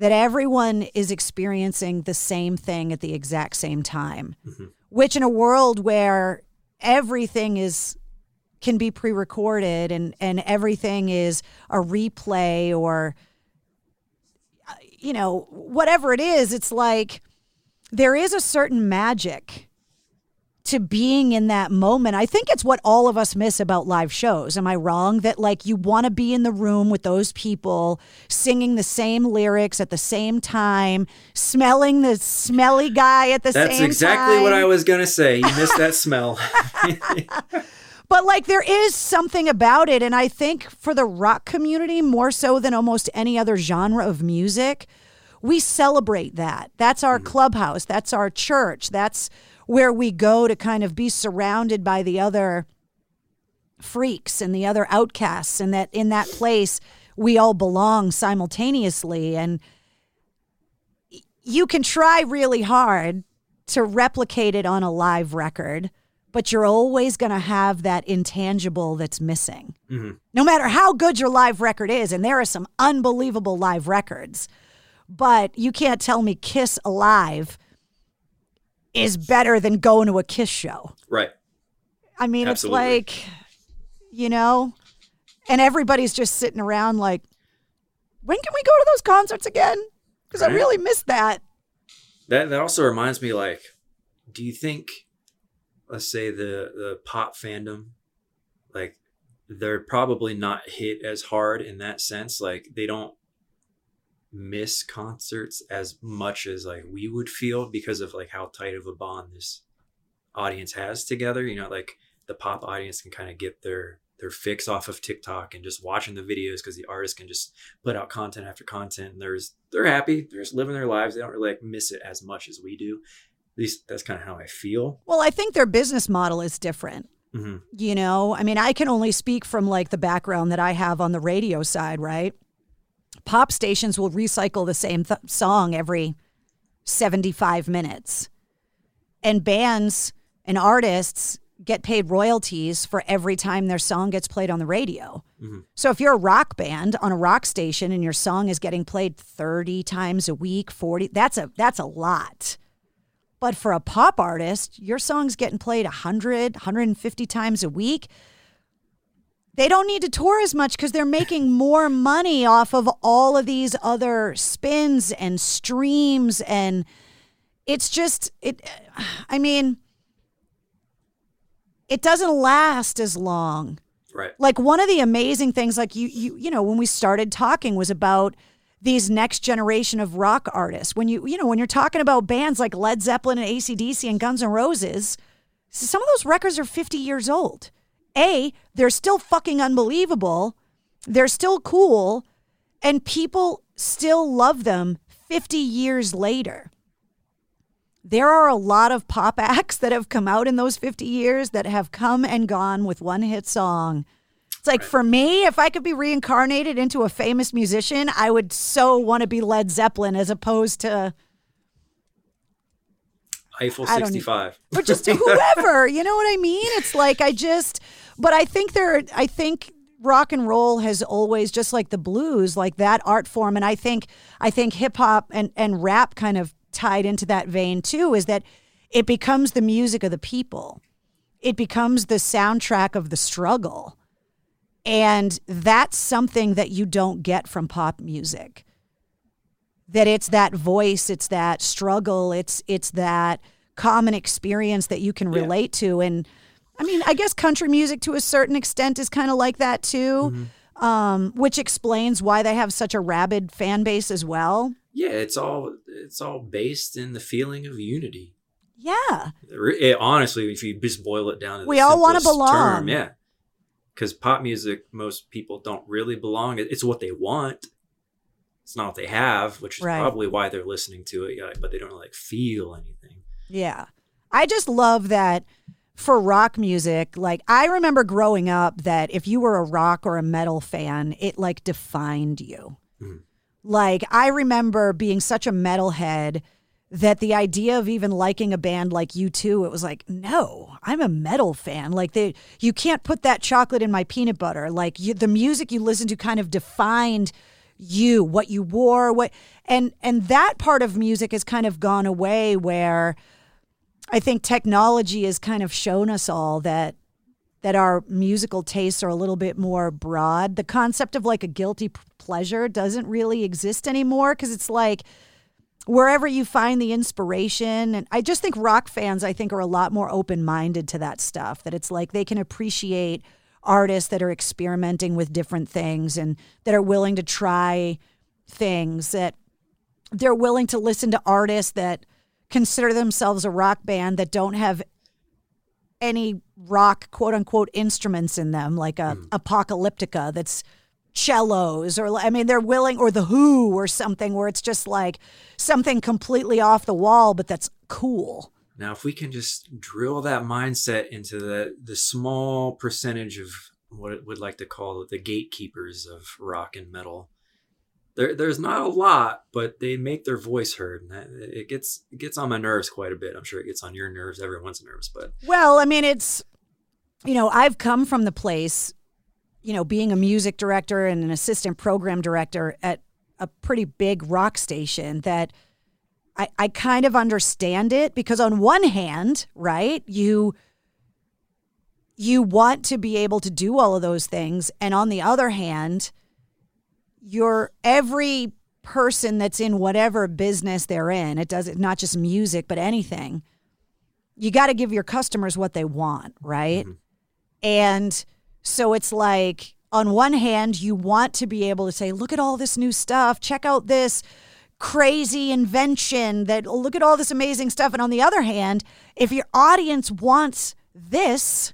that everyone is experiencing the same thing at the exact same time. Which in a world where everything is can be pre-recorded and and everything is a replay or uh, you know whatever it is it's like there is a certain magic to being in that moment i think it's what all of us miss about live shows am i wrong that like you want to be in the room with those people singing the same lyrics at the same time smelling the smelly guy at the same time. That's same exactly what. I was gonna say. You missed that smell. But like there is something about it. And I think for the rock community, more so than almost any other genre of music, we celebrate that. That's our mm. clubhouse. That's our church. That's where we go to kind of be surrounded by the other freaks and the other outcasts. And that in that place, we all belong simultaneously. And you can try really hard to replicate it on a live record, but you're always going to have that intangible that's missing. Mhm. No matter how good your live record is, and there are some unbelievable live records, but you can't tell me Kiss Alive is better than going to a Kiss show. right. I mean, Absolutely. it's like, you know, and everybody's just sitting around like, when can we go to those concerts again? Because I really missed that. That that also reminds me, like, do you think, let's say the the pop fandom, like, they're probably not hit as hard in that sense. Like, they don't miss concerts as much as like we would feel because of like how tight of a bond this audience has together. You know, like the pop audience can kind of get their their fix off of TikTok and just watching the videos because the artist can just put out content after content and there's they're happy, they're just living their lives. They don't really like miss it as much as we do. At least that's kind of how I feel. Well, I think their business model is different. hmm You know, I mean, I can only speak from like the background that I have on the radio side, right? Pop stations will recycle the same th- song every 75 minutes. And bands and artists get paid royalties for every time their song gets played on the radio. Mm-hmm. So if you're a rock band on a rock station and your song is getting played 30 times a week, 40, that's a that's a lot. But for a pop artist, your song's getting played 100, 150 times a week. They don't need to tour as much because they're making more money off of all of these other spins and streams. And it's just, it, I mean, it doesn't last as long. Right. Like one of the amazing things, like you, you, you know, when we started talking was about these next generation of rock artists. When you, you know, when you're talking about bands like Led Zeppelin and ACDC and Guns N' Roses, some of those records are 50 years old. A, they're still fucking unbelievable. They're still cool. And people still love them 50 years later. There are a lot of pop acts that have come out in those 50 years that have come and gone with one hit song. It's like for me, if I could be reincarnated into a famous musician, I would so want to be Led Zeppelin as opposed to Eiffel I don't 65. or just whoever. you know what I mean? It's like I just, but I think there, I think rock and roll has always just like the blues, like that art form, and I think I think hip hop and and rap kind of tied into that vein too. Is that it becomes the music of the people, it becomes the soundtrack of the struggle, and that's something that you don't get from pop music that it's that voice, it's that struggle, it's it's that common experience that you can relate to. And I mean, I guess country music to a certain extent is kind of like that too, um, which explains why they have such a rabid fan base as well. Yeah, it's all it's all based in the feeling of unity. Yeah. It, honestly, if you just boil it down to the We all wanna belong. term, yeah. Because pop music, most people don't really belong. It's what they want. It's not what they have, which is Right. probably why they're listening to it. yeah, But they don't like feel anything. Yeah. I just love that for rock music. Like, I remember growing up that if you were a rock or a metal fan, it like defined you. Mm-hmm. Like, I remember being such a metalhead that the idea of even liking a band like U2, it was like, no, I'm a metal fan. Like, they, you can't put that chocolate in my peanut butter. Like, you, the music you listen to kind of defined you, what you wore, what, and and that part of music has kind of gone away. Where I think technology has kind of shown us all that that our musical tastes are a little bit more broad. The concept of like a guilty pleasure doesn't really exist anymore because it's like wherever you find the inspiration and I just think rock fans I think are a lot more open-minded to that stuff that it's like they can appreciate artists that are experimenting with different things and that are willing to try things that they're willing to listen to artists that consider themselves a rock band that don't have any rock quote unquote instruments in them like a hmm. apocalyptica that's cellos or I mean they're willing or the who or something where it's just like something completely off the wall but that's cool. Now, if we can just drill that mindset into the the small percentage of what it would like to call the gatekeepers of rock and metal, there there's not a lot, but they make their voice heard, and that, it gets it gets on my nerves quite a bit. I'm sure it gets on your nerves, everyone's nerves, but Well, I mean, it's, you know, I've come from the place, you know, being a music director and an assistant program director at a pretty big rock station that I, I kind of understand it because on one hand, right, you you want to be able to do all of those things and on the other hand you're every person that's in whatever business they're in it does it not just music but anything you got to give your customers what they want right? Mm-hmm. And so it's like on one hand you want to be able to say look at all this new stuff. Check out this crazy invention that look at all this amazing stuff. And on the other hand if your audience wants this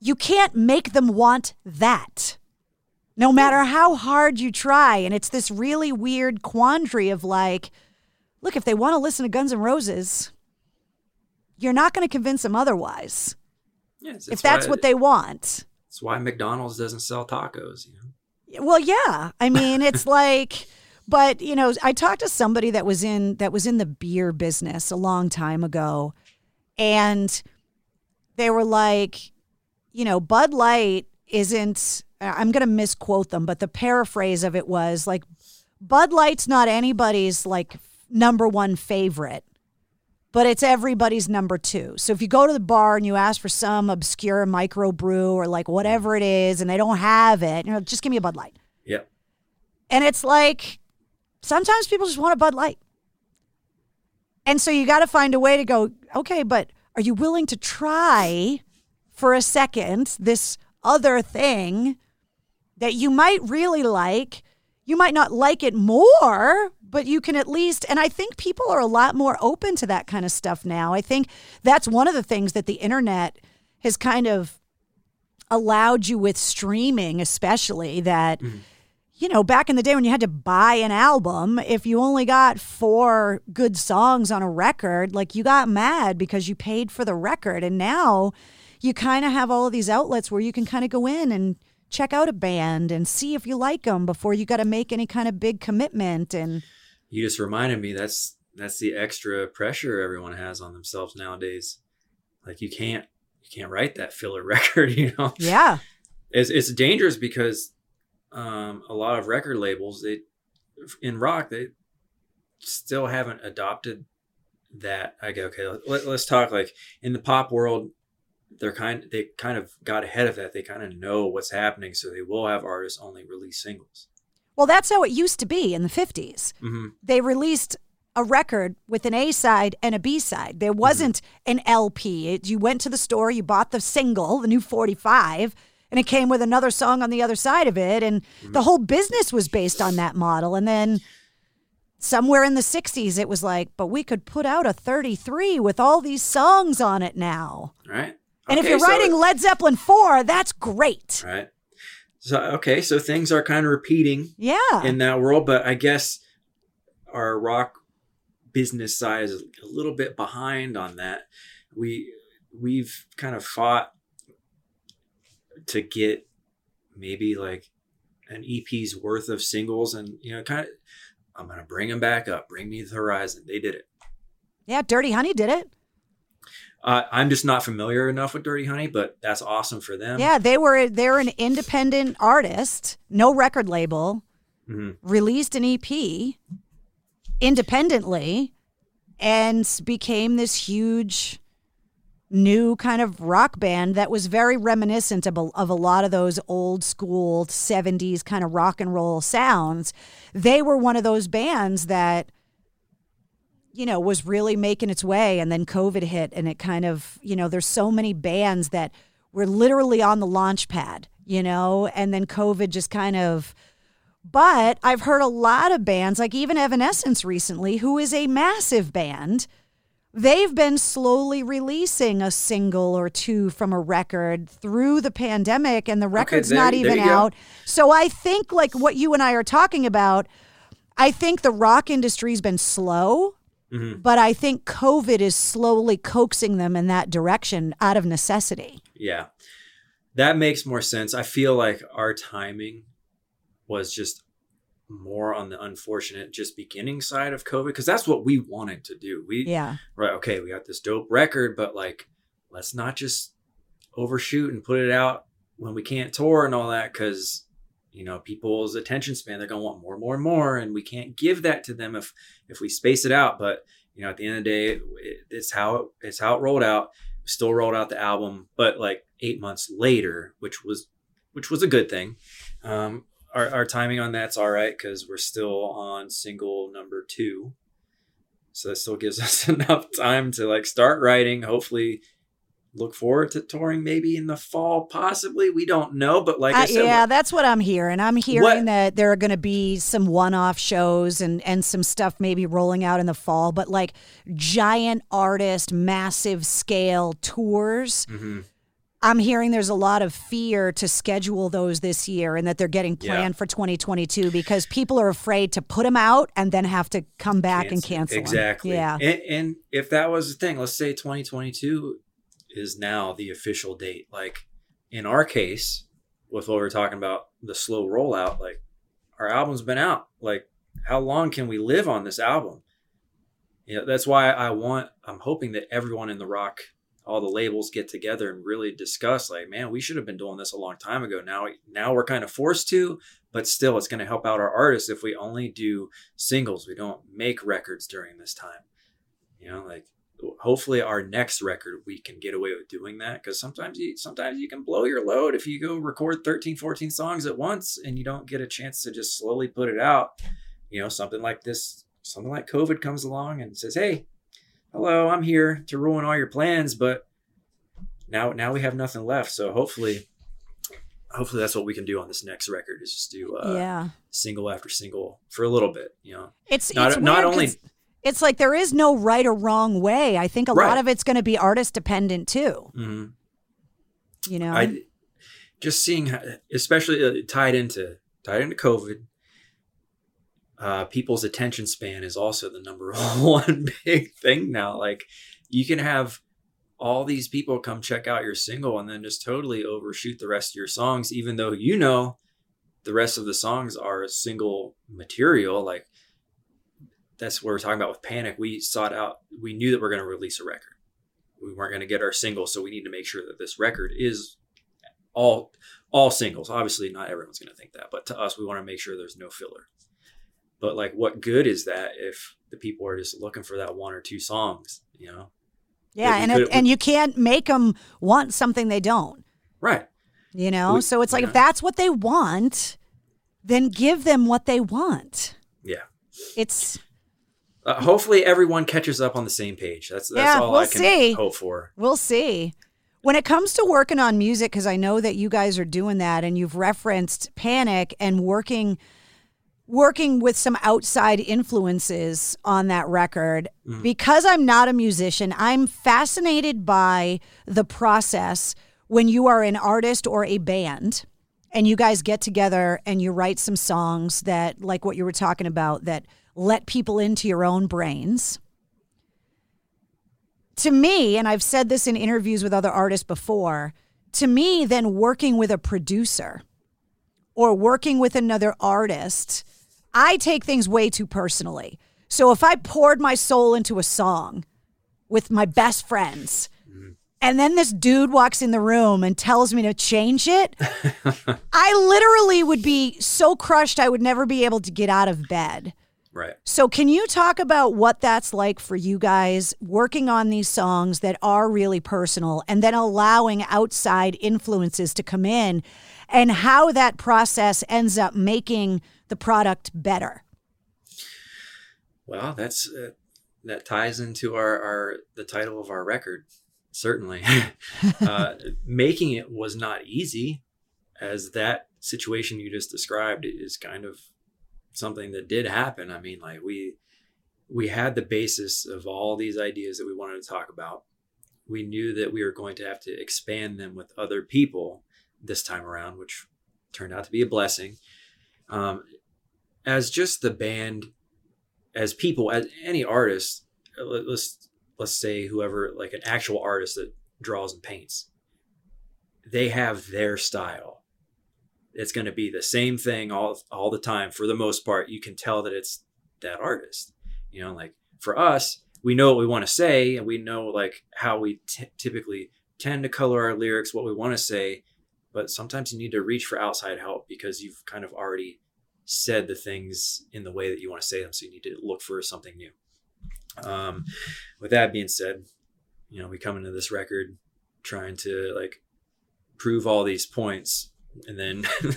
you can't make them want that no matter how hard you try and it's this really weird quandary of like look if they want to listen to guns n' roses you're not going to convince them otherwise it's- if that's why- what they want That's why McDonald's doesn't sell tacos. You know, Well, yeah. I mean, it's like, but you know, I talked to somebody that was in that was in the beer business a long time ago, and they were like, you know, Bud Light isn't. I'm going to misquote them, but the paraphrase of it was like, Bud Light's not anybody's like number one favorite but it's everybody's number two. So if you go to the bar and you ask for some obscure microbrew or like whatever it is, and they don't have it, you know, just give me a Bud Light. Yep. And it's like sometimes people just want a Bud Light. And so you got to find a way to go, okay, but are you willing to try for a second this other thing that you might really like? You might not like it more, but you can at least, and I think people are a lot more open to that kind of stuff now. I think that's one of the things that the internet has kind of allowed you with streaming, especially that. Mm-hmm. You know, back in the day when you had to buy an album, if you only got four good songs on a record, like you got mad because you paid for the record. And now you kind of have all of these outlets where you can kind of go in and check out a band and see if you like them before you got to make any kind of big commitment and you just reminded me that's that's the extra pressure everyone has on themselves nowadays. Like you can't you can't write that filler record, you know. Yeah. It's it's dangerous because um, a lot of record labels they in rock they still haven't adopted that. I go okay, let, let's talk like in the pop world they're kind they kind of got ahead of that. They kind of know what's happening, so they will have artists only release singles. Well, that's how it used to be in the 50s. Mm-hmm. They released a record with an A side and a B side. There wasn't mm-hmm. an LP. It, you went to the store, you bought the single, the new 45, and it came with another song on the other side of it. And mm-hmm. the whole business was based on that model. And then somewhere in the 60s, it was like, but we could put out a 33 with all these songs on it now. Right. And okay, if you're so writing Led Zeppelin 4, that's great. Right. So okay, so things are kind of repeating, yeah, in that world. But I guess our rock business side is a little bit behind on that. We we've kind of fought to get maybe like an EP's worth of singles, and you know, kind of, I'm gonna bring them back up. Bring me the horizon. They did it. Yeah, Dirty Honey did it. Uh, I'm just not familiar enough with Dirty Honey, but that's awesome for them. Yeah, they were they're an independent artist, no record label, mm-hmm. released an EP independently, and became this huge new kind of rock band that was very reminiscent of a, of a lot of those old school 70s kind of rock and roll sounds. They were one of those bands that you know, was really making its way. And then COVID hit, and it kind of, you know, there's so many bands that were literally on the launch pad, you know, and then COVID just kind of. But I've heard a lot of bands, like even Evanescence recently, who is a massive band. They've been slowly releasing a single or two from a record through the pandemic, and the record's okay, there, not even out. Go. So I think, like what you and I are talking about, I think the rock industry's been slow Mm-hmm. But I think COVID is slowly coaxing them in that direction out of necessity. Yeah. That makes more sense. I feel like our timing was just more on the unfortunate just beginning side of COVID because that's what we wanted to do. We yeah right okay we got this dope record, but like let's not just overshoot and put it out when we can't tour and all that because you know people's attention span they're going to want more and more and more and we can't give that to them if if we space it out but you know at the end of the day it, it's how it, it's how it rolled out. Still rolled out the album but like eight months later which was which was a good thing. Um our, our timing on that's all right because we're still on single number two. So that still gives us enough time to like start writing hopefully look forward to touring maybe in the fall possibly we don't know but like I, I said, yeah that's what i'm hearing i'm hearing what? that there are going to be some one-off shows and and some stuff maybe rolling out in the fall but like giant artist massive scale tours mm-hmm. i'm hearing there's a lot of fear to schedule those this year and that they're getting planned yeah. for 2022 because people are afraid to put them out and then have to come back cancel. and cancel exactly them. yeah and, and if that was the thing let's say 2022 is now the official date. Like in our case, with what we are talking about the slow rollout, like our album's been out. Like, how long can we live on this album? You know, that's why I want. I'm hoping that everyone in the rock, all the labels, get together and really discuss. Like, man, we should have been doing this a long time ago. Now, now we're kind of forced to, but still, it's going to help out our artists if we only do singles. We don't make records during this time. You know, like hopefully our next record we can get away with doing that because sometimes you sometimes you can blow your load if you go record 13 14 songs at once and you don't get a chance to just slowly put it out. You know something like this something like covid comes along and says hey hello i'm here to ruin all your plans but now now we have nothing left. So hopefully hopefully that's what we can do on this next record is just do uh, yeah. single after single for a little bit you know? It's not, it's not only it's like there is no right or wrong way. I think a right. lot of it's going to be artist dependent too. Mm-hmm. You know, I just seeing, how, especially uh, tied into tied into COVID. Uh, people's attention span is also the number one big thing now. Like you can have all these people come check out your single and then just totally overshoot the rest of your songs, even though you know the rest of the songs are single material. Like that's what we're talking about with panic. We sought out we knew that we're going to release a record. We weren't going to get our single so we need to make sure that this record is all all singles. Obviously not everyone's going to think that but to us we want to make sure there's no filler. But like what good is that if the people are just looking for that one or two songs you know? Yeah and it, and you can't make them want something they don't. Right. You know? We, so it's like yeah. if that's what they want then give them what they want. Yeah. It's uh, hopefully everyone catches up on the same page. That's that's yeah, all we'll I can see. hope for. We'll see. When it comes to working on music, because I know that you guys are doing that, and you've referenced Panic and working working with some outside influences on that record. Mm. Because I'm not a musician, I'm fascinated by the process when you are an artist or a band and you guys get together and you write some songs that like what you were talking about that let people into your own brains. To me, and I've said this in interviews with other artists before, to me, then working with a producer or working with another artist, I take things way too personally. So if I poured my soul into a song with my best friends, and then this dude walks in the room and tells me to change it, I literally would be so crushed I would never be able to get out of bed. Right. So, can you talk about what that's like for you guys working on these songs that are really personal and then allowing outside influences to come in and how that process ends up making the product better? Well, that's uh, that ties into our, our the title of our record. Certainly, uh, making it was not easy, as that situation you just described is kind of something that did happen. I mean, like we we had the basis of all these ideas that we wanted to talk about. We knew that we were going to have to expand them with other people this time around, which turned out to be a blessing. Um, as just the band, as people, as any artist, let's let's say whoever like an actual artist that draws and paints, they have their style it's going to be the same thing all all the time. For the most part you can tell that it's that artist you know like for us we know what we want to say and we know like how we t- typically tend to color our lyrics what we want to say but sometimes you need to reach for outside help because you've kind of already said the things in the way that you want to say them so you need to look for something new. Um, with that being said you know we come into this record trying to like prove all these points and then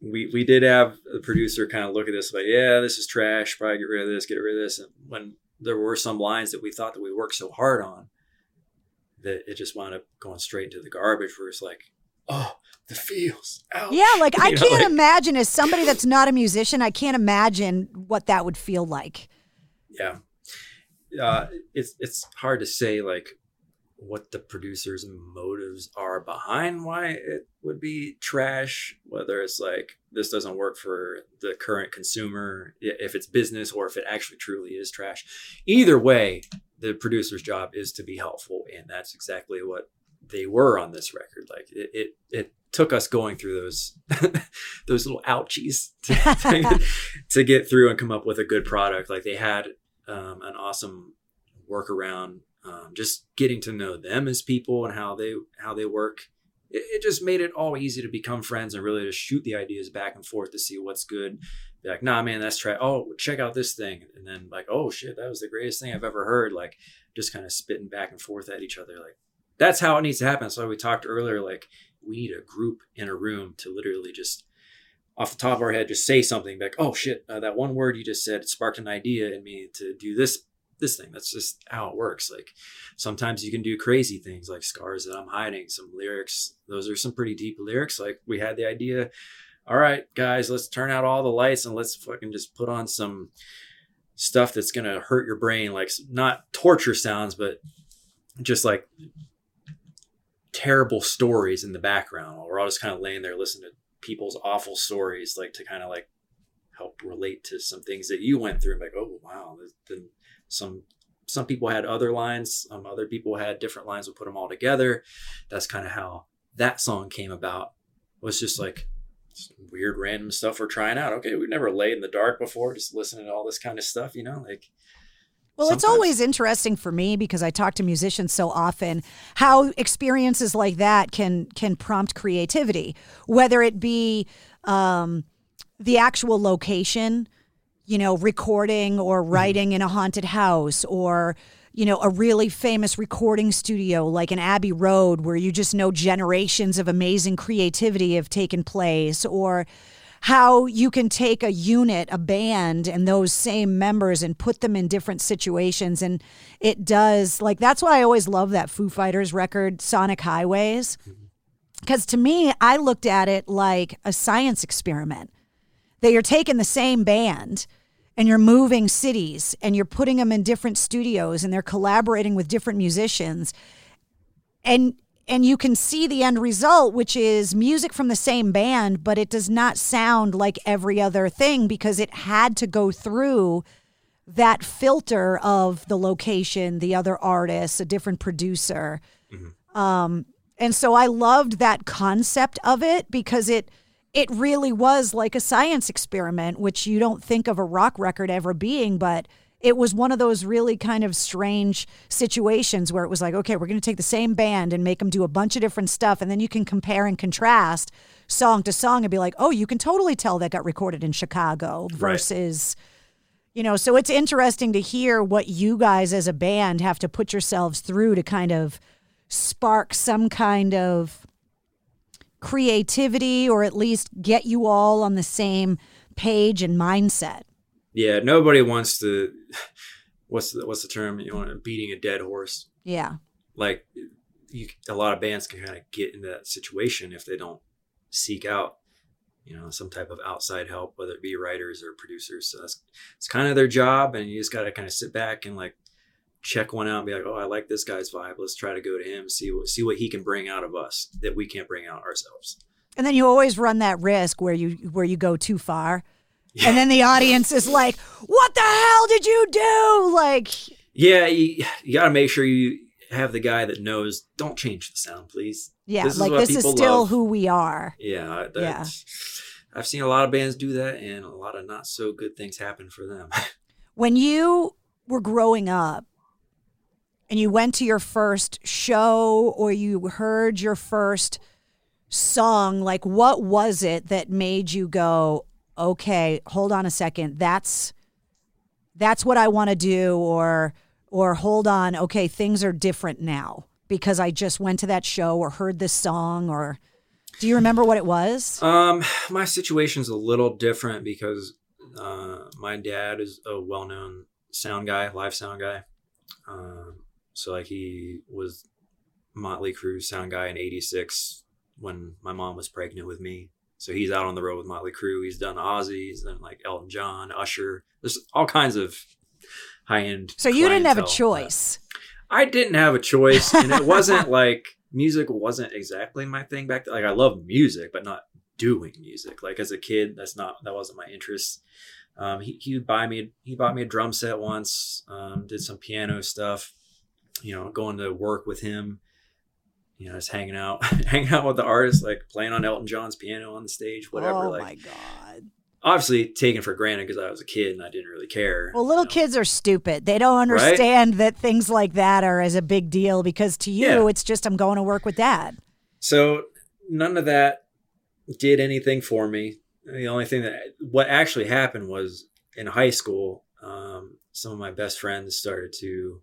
we we did have the producer kind of look at this like, yeah, this is trash. Probably get rid of this, get rid of this. And when there were some lines that we thought that we worked so hard on, that it just wound up going straight into the garbage. Where it's like, oh, the feels. Ouch. Yeah, like I can't like, imagine as somebody that's not a musician, I can't imagine what that would feel like. Yeah, uh, it's it's hard to say like what the producer's motives are behind why it would be trash whether it's like this doesn't work for the current consumer if it's business or if it actually truly is trash either way the producer's job is to be helpful and that's exactly what they were on this record. Like it, it, it took us going through those those little ouchies to, to, get through and come up with a good product. Like they had um, an awesome workaround, um, just getting to know them as people and how they how they work. It, it, just made it all easy to become friends and really to shoot the ideas back and forth to see what's good. Be like, nah, man, that's try. Oh, check out this thing, and then like, oh shit, that was the greatest thing I've ever heard. Like, just kind of spitting back and forth at each other. Like, that's how it needs to happen. So we talked earlier, like we need a group in a room to literally just off the top of our head just say something like oh shit uh, that one word you just said sparked an idea in me to do this this thing that's just how it works like sometimes you can do crazy things like scars that i'm hiding some lyrics those are some pretty deep lyrics like we had the idea all right guys let's turn out all the lights and let's fucking just put on some stuff that's gonna hurt your brain like not torture sounds but just like terrible stories in the background we're all just kind of laying there listening to people's awful stories, like to kind of like help relate to some things that you went through. Like, oh wow, then some some people had other lines, some other people had different lines. We'll put them all together. That's kind of how that song came about. It was just like weird random stuff we're trying out. Okay, we've never laid in the dark before, just listening to all this kind of stuff, you know, like well, Sometimes. it's always interesting for me because I talk to musicians so often how experiences like that can can prompt creativity, whether it be um, the actual location, you know, recording or mm-hmm. writing in a haunted house, or you know, a really famous recording studio like an Abbey Road, where you just know generations of amazing creativity have taken place, or how you can take a unit, a band, and those same members and put them in different situations. And it does, like, that's why I always love that Foo Fighters record, Sonic Highways. Because to me, I looked at it like a science experiment. That you're taking the same band and you're moving cities and you're putting them in different studios and they're collaborating with different musicians. And and you can see the end result, which is music from the same band, but it does not sound like every other thing because it had to go through that filter of the location, the other artists, a different producer. Mm-hmm. Um, and so I loved that concept of it because it it really was like a science experiment, which you don't think of a rock record ever being, but it was one of those really kind of strange situations where it was like, okay, we're going to take the same band and make them do a bunch of different stuff. And then you can compare and contrast song to song and be like, oh, you can totally tell that got recorded in Chicago versus. Right. You know, so it's interesting to hear what you guys as a band have to put yourselves through to kind of spark some kind of creativity or at least get you all on the same page and mindset yeah, nobody wants to. What's the what's the term? You want beating a dead horse. Yeah. Like, you, a lot of bands can kind of get into that situation if they don't seek out, you know, some type of outside help, whether it be writers or producers. So that's it's kind of their job, and you just got to kind of sit back and like check one out and be like, oh, I like this guy's vibe. Let's try to go to him, see what see what he can bring out of us that we can't bring out ourselves. And then you always run that risk where you where you go too far yeah. And then the audience is like, "What the hell did you do?" Like, yeah, you, you got to make sure you have the guy that knows. Don't change the sound, please. Yeah, this like is this is still love. who we are. Yeah, yeah. I've seen a lot of bands do that, and a lot of not so good things happen for them. when you were growing up, and you went to your first show, or you heard your first song, like what was it that made you go, okay, hold on a second, that's that's what I want to do or or hold on, okay, things are different now because I just went to that show or heard this song or do you remember what it was? Um my situation's a little different because uh, my dad is a well-known sound guy, live sound guy. Um, so like he was Motley Crue sound guy in 86 when my mom was pregnant with me. So he's out on the road with Motley Crue. He's done Ozzy. He's done like Elton John, Usher. There's all kinds of high end. So you didn't have a choice. I didn't have a choice, and it wasn't like music wasn't exactly my thing back then. Like I love music, but not doing music. Like as a kid, that's not that wasn't my interest. Um, he he would buy me he bought me a drum set once. Um, did some piano stuff. You know, going to work with him you know, just hanging out, hanging out with the artists, like playing on Elton John's piano on the stage, whatever. Oh like, my god. obviously taken for granted because I was a kid and I didn't really care. Well, little kids are stupid. They don't understand that things like that are as a big deal because to you, Yeah. it's just I'm going to work with dad. So none of that did anything for me. The only thing that what actually happened was in high school, um, some of my best friends started to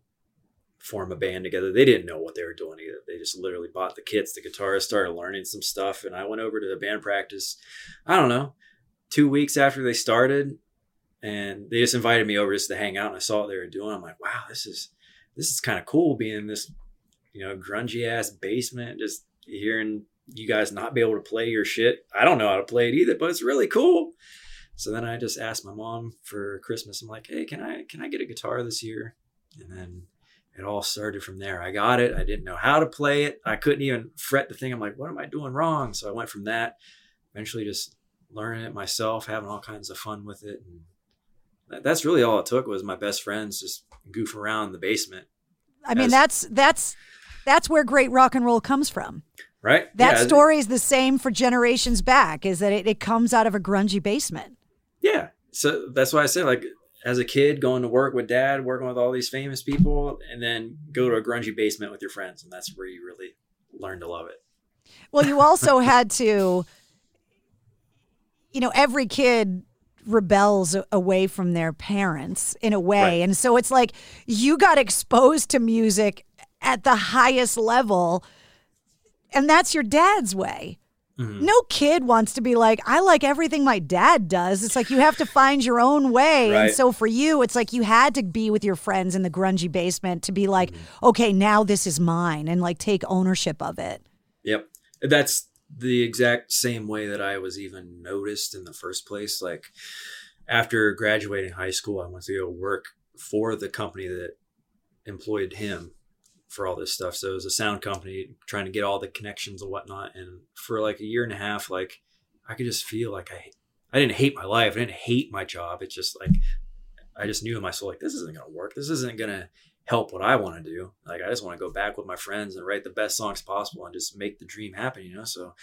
form a band together. They didn't know what they were doing either. They just literally bought the kits, the guitars, started learning some stuff, and I went over to the band practice. I don't know, two weeks after they started, and they just invited me over just to hang out. And I saw what they were doing. I'm like, wow, this is this is kind of cool being in this, you know, grungy ass basement, just hearing you guys not be able to play your shit. I don't know how to play it either, but it's really cool. So then I just asked my mom for Christmas. I'm like, hey, can I can I get a guitar this year? And then it all started from there. I got it. I didn't know how to play it. I couldn't even fret the thing. I'm like, what am I doing wrong? So I went from that, eventually just learning it myself, having all kinds of fun with it. And that's really all it took was my best friends just goof around in the basement. I mean, As- that's that's that's where great rock and roll comes from. Right? That Yeah, story is the same for generations back. Is that it, it comes out of a grungy basement. Yeah. So that's why I say like, as a kid, going to work with dad, working with all these famous people, and then go to a grungy basement with your friends. And that's where you really learn to love it. Well, you also had to, you know, every kid rebels away from their parents in a way. Right. And so it's like you got exposed to music at the highest level, and that's your dad's way. Mm-hmm. No kid wants to be like, I like everything my dad does. It's like you have to find your own way. And so for you, it's like you had to be with your friends in the grungy basement to be like, okay, now this is mine and like take ownership of it. Yep. That's the exact same way that I was even noticed in the first place. Like, after graduating high school, I went to go work for the company that employed him for all this stuff. So it was a sound company trying to get all the connections and whatnot. And for like a year and a half, like I could just feel like I, I didn't hate my life. I didn't hate my job. It's just like, I just knew in my soul, like, this isn't going to work. This isn't going to help what I want to do. Like, I just want to go back with my friends and write the best songs possible and just make the dream happen, you know? So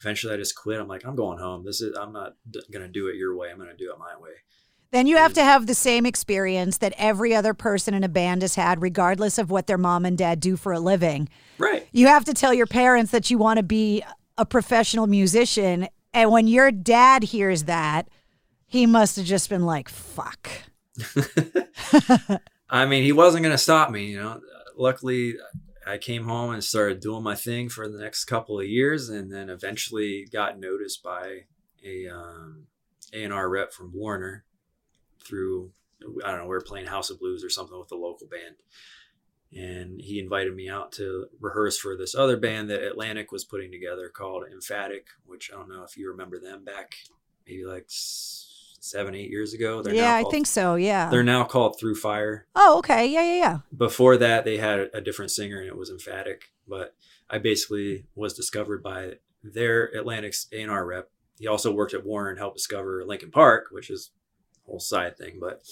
eventually I just quit. I'm like, I'm going home. This is, I'm not going to do it your way. I'm going to do it my way. Then you have to have the same experience that every other person in a band has had, regardless of what their mom and dad do for a living. Right. You have to tell your parents that you want to be a professional musician. And when your dad hears that, he must have just been like, fuck. I mean, he wasn't going to stop me, you know. Luckily, I came home and started doing my thing for the next couple of years, and then eventually got noticed by a um, A&R rep from Warner through I don't know, we were playing House of Blues or something with a local band. And he invited me out to rehearse for this other band that Atlantic was putting together called Emphatic, which I don't know if you remember them back maybe like seven, eight years ago. They're yeah, now I think so. Yeah. They're now called Through Fire oh, okay. Yeah, yeah, yeah. before that they had a different singer and it was emphatic but i basically was discovered by their atlantic's a&r rep he also worked at warner and helped discover Linkin Park which is whole side thing but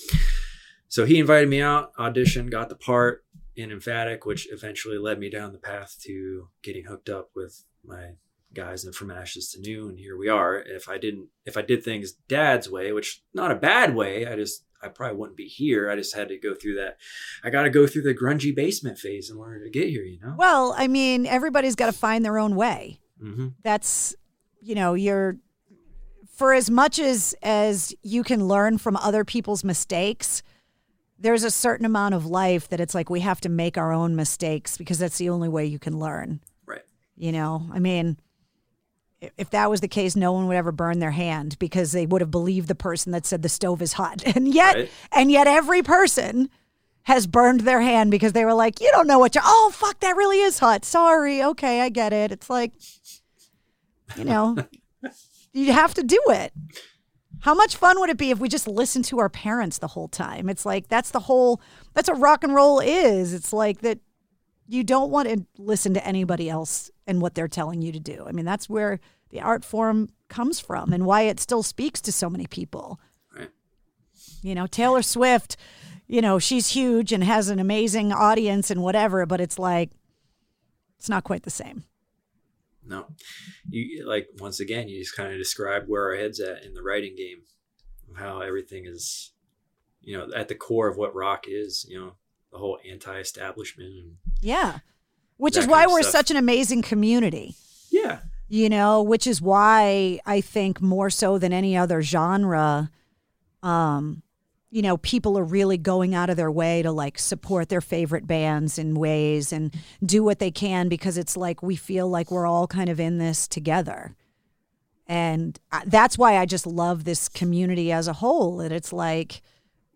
so he invited me out auditioned got the part in emphatic which eventually led me down the path to getting hooked up with my guys and from ashes to new and here we are if i didn't if i did things dad's way which not a bad way i just i probably wouldn't be here i just had to go through that i got to go through the grungy basement phase in order to get here you know Well, I mean, everybody's got to find their own way. mm-hmm. That's, you know, you're, for as much as as you can learn from other people's mistakes, there's a certain amount of life that it's like we have to make our own mistakes because that's the only way you can learn. Right. You know, I mean, if that was the case, no one would ever burn their hand because they would have believed the person that said the stove is hot. And yet, Right. and yet every person has burned their hand because they were like, you don't know what you, oh, fuck, that really is hot. Sorry. Okay, I get it. It's like, you know, you have to do it. How much fun would it be if we just listened to our parents the whole time? It's like that's the whole that's what rock and roll is. It's like that you don't want to listen to anybody else and what they're telling you to do. I mean, that's where the art form comes from and why it still speaks to so many people. Right. You know, Taylor Swift, you know, she's huge and has an amazing audience and whatever, but it's like It's not quite the same. No, you like once again, you just kind of describe where our heads at in the writing game, how everything is, you know, at the core of what rock is. You know, the whole anti-establishment. And Yeah. Which is why we're stuff. such an amazing community. Yeah. You know, which is why I think more so than any other genre, um, you know, people are really going out of their way to like support their favorite bands in ways and do what they can because it's like we feel like we're all kind of in this together. And that's why I just love this community as a whole. And it's like,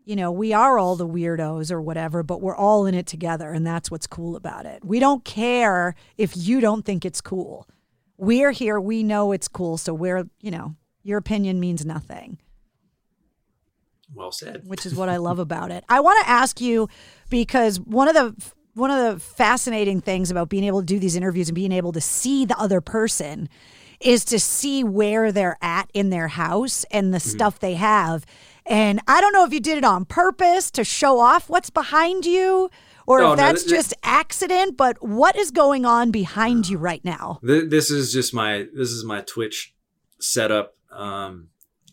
you know, we are all the weirdos or whatever, but we're all in it together. And that's what's cool about it. We don't care if you don't think it's cool. We're here. We know it's cool. So we're, you know, your opinion means nothing, Well said. which is what I love about it. I want to ask you because one of the, one of the fascinating things about being able to do these interviews and being able to see the other person is to see where they're at in their house and the Mm-hmm. stuff they have. And I don't know if you did it on purpose to show off what's behind you or No, if that's th- th- just accident, but what is going on behind you right now? Th- this is just my this is my Twitch setup. Um,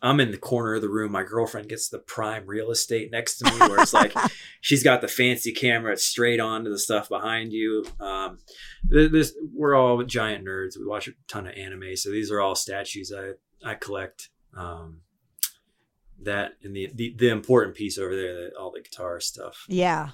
I'm in the corner of the room. My girlfriend gets the prime real estate next to me, where it's like she's got the fancy camera. It's straight on to the stuff behind you. Um, this we're all giant nerds. We watch a ton of anime, so these are all statues I I collect. Um, that and the, the the important piece over there, that all the guitar stuff. Yeah.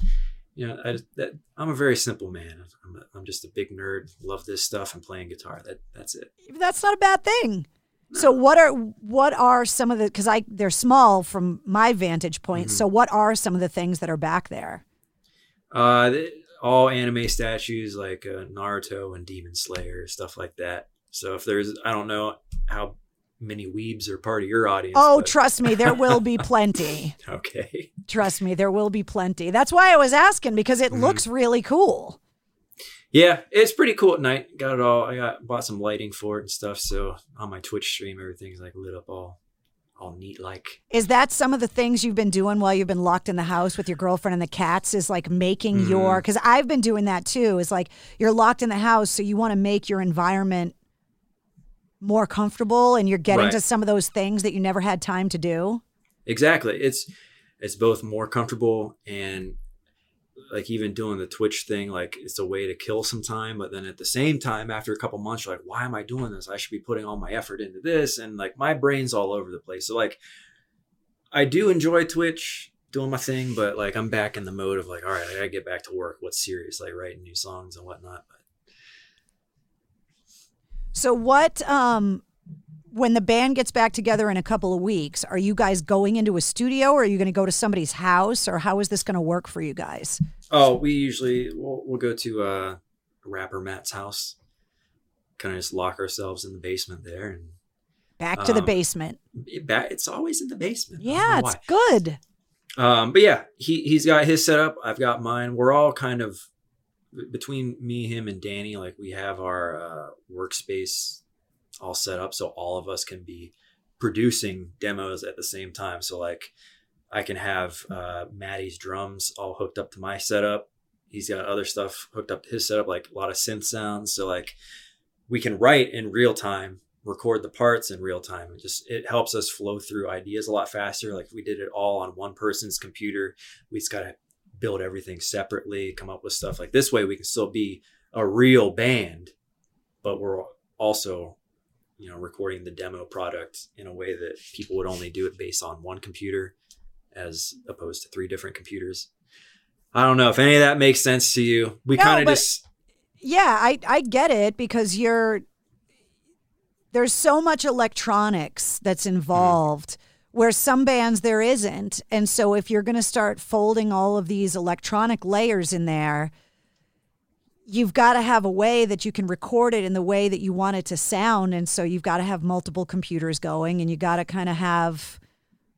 You know, I, that, I'm a very simple man. I'm, a, I'm just a big nerd. Love this stuff and playing guitar. That that's it. That's not a bad thing. So what are what are some of the cuz I they're small from my vantage point. Mm-hmm. So what are some of the things that are back there? Uh, all anime statues like uh, Naruto and Demon Slayer, stuff like that. So if there's, I don't know how many weebs are part of your audience. Oh, but- trust me, there will be plenty. okay. Trust me, there will be plenty. That's why I was asking because it Mhm. looks really cool. Yeah, it's pretty cool at night. Got it all. I got bought some lighting for it and stuff. So on my Twitch stream, everything's like lit up all, all neat like. Is that some of the things you've been doing while you've been locked in the house with your girlfriend and the cats? Is like making Mhm. your because I've been doing that too. Is like you're locked in the house, so you want to make your environment more comfortable, and you're getting Right. to some of those things that you never had time to do. Exactly. It's it's both more comfortable and like even doing the Twitch thing, like it's a way to kill some time. But then at the same time, after a couple months, you're like, why am I doing this? I should be putting all my effort into this. And like my brain's all over the place. So like I do enjoy Twitch doing my thing, but like I'm back in the mode of like, all right, I gotta get back to work. What's serious? Like writing new songs and whatnot. But So what? Um, when the band gets back together in a couple of weeks, are you guys going into a studio, or are you going to go to somebody's house, or how is this going to work for you guys? Oh, we usually we'll, we'll go to uh, rapper Matt's house, kind of just lock ourselves in the basement there, and Back to the Um, basement. it, ba- it's always in the basement. Yeah, it's good. Um, but yeah, he he's got his setup. I've got mine. We're all kind of between me, him, and Danny. Like we have our uh, workspace all set up, so all of us can be producing demos at the same time. So like, I can have uh, Maddie's drums all hooked up to my setup. He's got other stuff hooked up to his setup, like a lot of synth sounds. So like, we can write in real time record the parts in real time it just it helps us flow through ideas a lot faster like if we did it all on one person's computer we just got to build everything separately come up with stuff like this way we can still be a real band but we're also you know recording the demo product in a way that people would only do it based on one computer as opposed to three different computers. I don't know if any of that makes sense to you. We No, kind of just Yeah, I I get it because you're there's so much electronics that's mm-hmm. involved where some bands there isn't. And so if you're going to start folding all of these electronic layers in there, you've got to have a way that you can record it in the way that you want it to sound and so you've got to have multiple computers going and you got to kind of have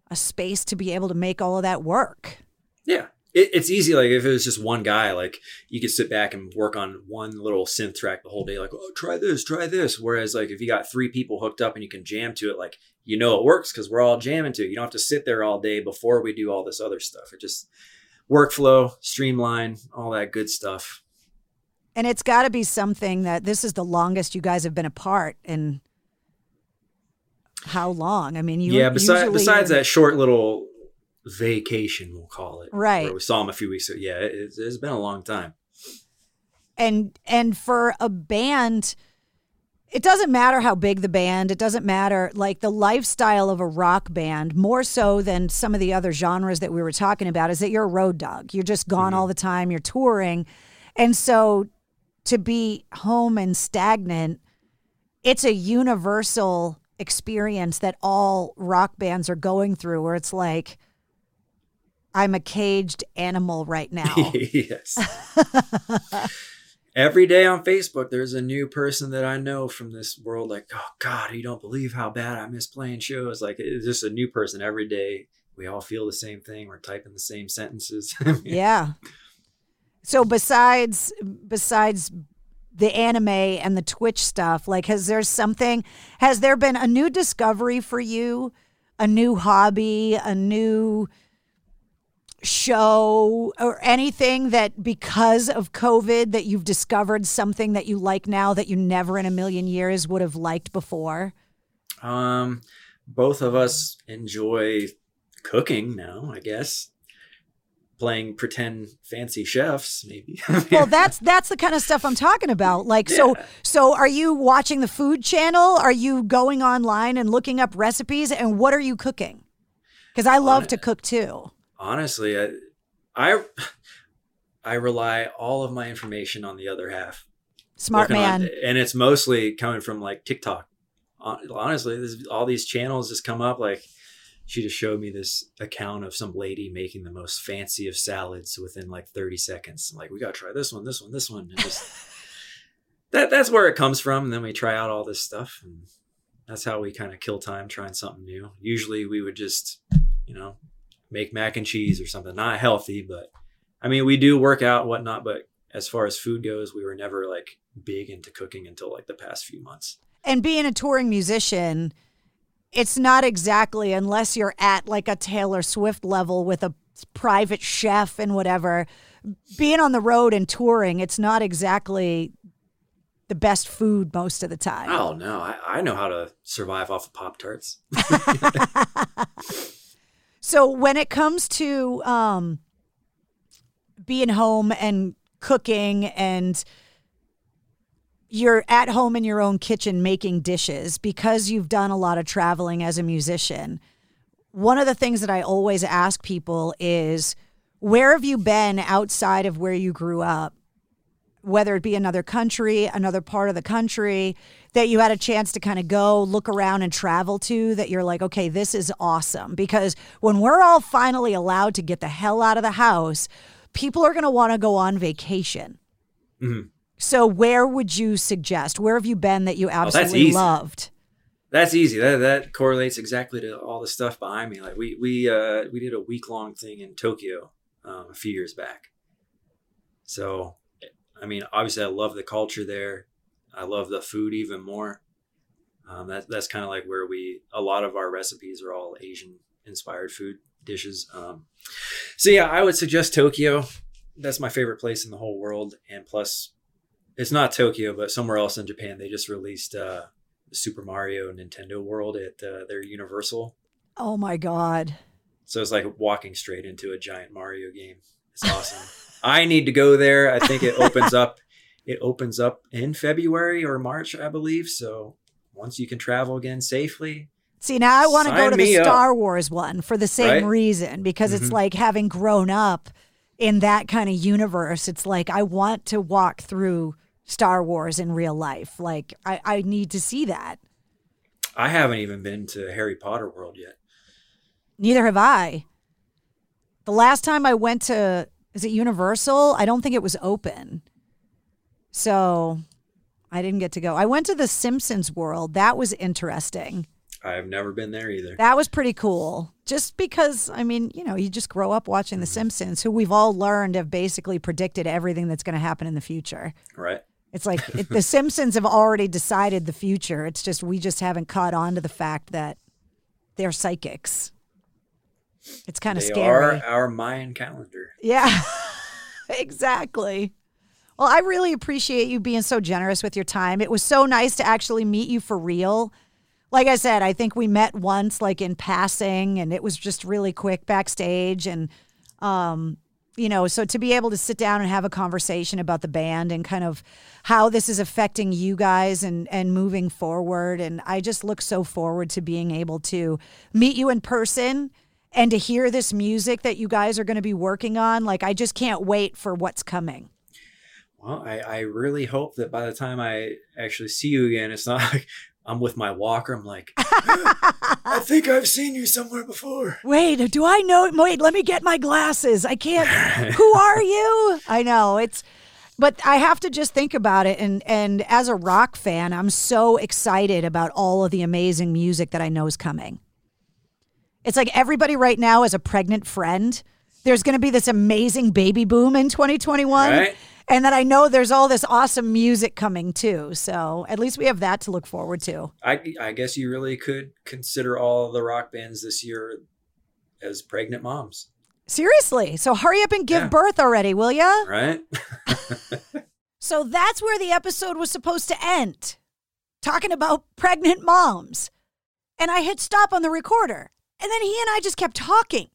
a space to be able to make all of that work. Yeah. It, it's easy. Like if it was just one guy, like you could sit back and work on one little synth track the whole day. Like, oh, try this, try this. Whereas like if you got three people hooked up and you can jam to it, like you know it works because we're all jamming to it. You don't have to sit there all day before we do all this other stuff. It just workflow, streamline, all that good stuff. And it's got to be something that this is the longest you guys have been apart and how long? I mean, you yeah. Besides, besides that short little vacation, we'll call it. Right. where we saw him a few weeks ago. Yeah, it, it's been a long time. and and for a band it doesn't matter how big the band it doesn't matter like the lifestyle of a rock band more so than some of the other genres that we were talking about is that you're a road dog you're just gone mm-hmm. all the time you're touring and so to be home and stagnant it's a universal experience that all rock bands are going through where it's like i'm a caged animal right now yes. Every day on Facebook, there's a new person that I know from this world. Like, oh God, you don't believe how bad I miss playing shows. Like, it's just a new person every day. We all feel the same thing. We're typing the same sentences. yeah. So besides besides the anime and the Twitch stuff, like has there something has there been a new discovery for you, a new hobby, a new show or anything that because of COVID that you've discovered something that you like now that you never in a million years would have liked before? Um, both of us enjoy cooking now, I guess. Playing pretend fancy chefs, maybe. well that's that's the kind of stuff i'm talking about like so so are you watching the food channel are you going online and looking up recipes and what are you cooking because i love to cook too Honestly, I, I I rely all of my information on the other half. Smart Looking on- man. and it's mostly coming from like TikTok. Honestly, this, all these channels just come up like she just showed me this account of some lady making the most fancy of salads within like 30 seconds. I'm like, we gotta try this one, this one, this one. And just that that's where it comes from. And then we try out all this stuff and that's how we kind of kill time trying something new. Usually we would just, you know, make mac and cheese or something. Not healthy, but I mean we do work out and whatnot, but as far as food goes, we were never like big into cooking until like the past few months. and being a touring musician it's not exactly unless you're at like a taylor swift level with a private chef and whatever being on the road and touring it's not exactly the best food most of the time Oh no, I, I know how to survive off of Pop Tarts. So when it comes to um, being home and cooking and you're at home in your own kitchen making dishes because you've done a lot of traveling as a musician. One of the things that I always ask people is where have you been outside of where you grew up? Whether it be another country, another part of the country that you had a chance to kind of go look around and travel to, that you're like, okay, this is awesome. Because when we're all finally allowed to get the hell out of the house, people are going to want to go on vacation. Mhm. So, where would you suggest? Where have you been that you that's absolutely easy. loved? That's easy. That that correlates exactly to all the stuff behind me. Like we we uh we did a week long thing in Tokyo um, a few years back. So, I mean, obviously, I love the culture there. I love the food even more. Um, that that's kind of like where we a lot of our recipes are all Asian inspired food dishes. Um, so yeah, I would suggest Tokyo. That's my favorite place in the whole world. And plus, it's not Tokyo, but somewhere else in Japan. They just released uh, Super Mario Nintendo World at uh, their Universal. Oh my God. So it's like walking straight into a giant Mario game. It's awesome. I need to go there. I think it opens up. It opens up in February or March, I believe. So once you can travel again safely, See, now I want to go to the me up. Star Wars one for the same Right? reason because it's Mhm. like having grown up in that kind of universe. It's like I want to walk through Star Wars in real life. Like I, I need to see that. I haven't even been to Harry Potter World yet. Neither have I. The last time I went to is it Universal? I don't think it was open. So I didn't get to go. I went to the Simpsons World. That was interesting. I've never been there either. That was pretty cool. Just because, I mean, you know, you just grow up watching The mm-hmm. Simpsons, who we've all learned have basically predicted everything that's going to happen in the future. Right. It's like it, The Simpsons have already decided the future. It's just we just haven't caught on to the fact that they're psychics. It's kind of scary. are our Mayan calendar. Yeah, exactly. Well, I really appreciate you being so generous with your time. It was so nice to actually meet you for real. Like I said, I think we met once, like in passing, and it was just really quick backstage. And, um, you know, so to be able to sit down and have a conversation about the band and kind of how this is affecting you guys and and moving forward, and I just look so forward to being able to meet you in person and to hear this music that you guys are going to be working on. Like, I just can't wait for what's coming. Well, I, I really hope that by the time I actually see you again, it's not like I'm with my walker. I'm like, I think I've seen you somewhere before. Wait, do I know? Wait, let me get my glasses. I can't. Who are you? I know it's, but I have to just think about it. And and as a rock fan, I'm so excited about all of the amazing music that I know is coming. It's like everybody right now is a pregnant friend. There's going to be this amazing baby boom in 2021. Right. And then I know there's all this awesome music coming too. So at least we have that to look forward to. I, I guess you really could consider all the rock bands this year as pregnant moms, Seriously. So hurry up and give Yeah. birth already, will ya? right? So that's where the episode was supposed to end, talking about pregnant moms. And I hit stop on the recorder. And then he and I just kept talking.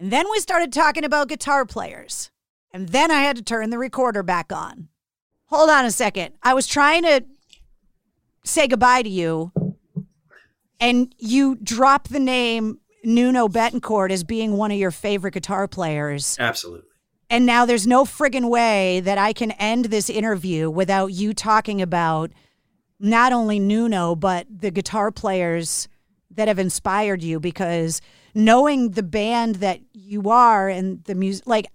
And then we started talking about guitar players. And then I had to turn the recorder back on. Hold on a second. I was trying to say goodbye to you, and you drop the name Nuno Bettencourt as being one of your favorite guitar players. Absolutely. And now there's no friggin' way that I can end this interview without you talking about not only Nuno, but the guitar players that have inspired you because knowing the band that you are and the music, like,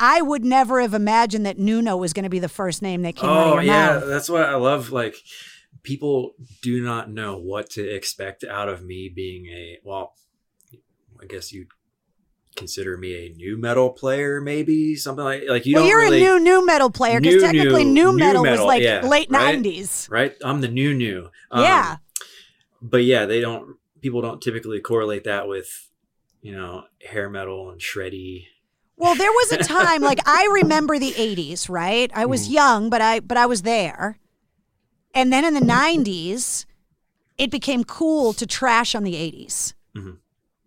I would never have imagined that Nuno was going to be the first name that came out Oh of your yeah, mouth. that's what I love. Like people do not know what to expect out of me being a well. I guess you'd consider me a new metal player, maybe something like like you well, you're really a new new metal player because technically new, new metal, was metal, like yeah, late right? '90s. right? I'm the new new. Um, Yeah. but yeah, they don't. People don't typically correlate that with you know hair metal and shreddy. Well, there was a time like I remember the 80s, right? I was young, but I but I was there. And then in the 90s, it became cool to trash on the 80s. Mhm.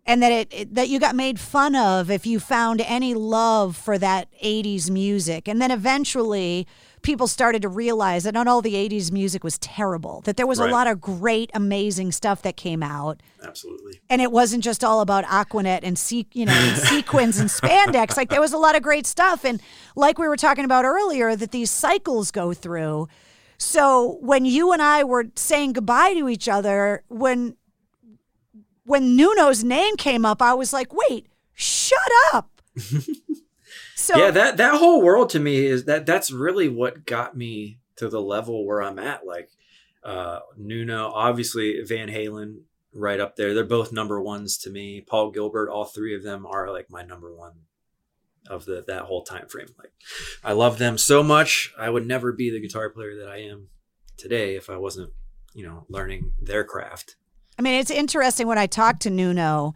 And that it, it that you got made fun of if you found any love for that 80s music. And then eventually people started to realize that not all the 80s music was terrible, that there was a lot of great amazing stuff that came out Absolutely. and it wasn't just all about Aquanet and se- you know and sequins and spandex. Like there was a lot of great stuff, and like we were talking about earlier, that these cycles go through. So when you and I were saying goodbye to each other, when when Nuno's name came up, I was like, "Wait, shut up!" so yeah, that that whole world to me is that that's really what got me to the level where I'm at. Like uh Nuno, obviously Van Halen, right up there. They're both number ones to me. Paul Gilbert, all three of them are like my number one of the that whole time frame. Like I love them so much. I would never be the guitar player that I am today if I wasn't, you know, learning their craft. I mean, it's interesting when I talk to Nuno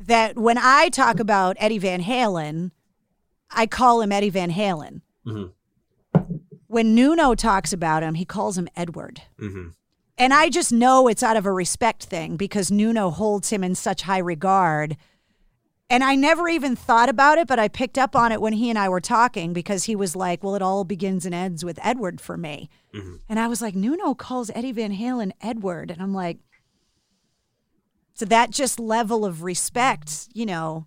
that when I talk about Eddie Van Halen, I call him Eddie Van Halen. Mhm. When Nuno talks about him, he calls him Edward. Mm-hmm. And I just know it's out of a respect thing because Nuno holds him in such high regard. And I never even thought about it, but I picked up on it when he and I were talking because he was like, Well, it all begins and ends with Edward for me. Mm-hmm. And I was like, Nuno calls Eddie Van Halen Edward. And I'm like, so that just level of respect, you know.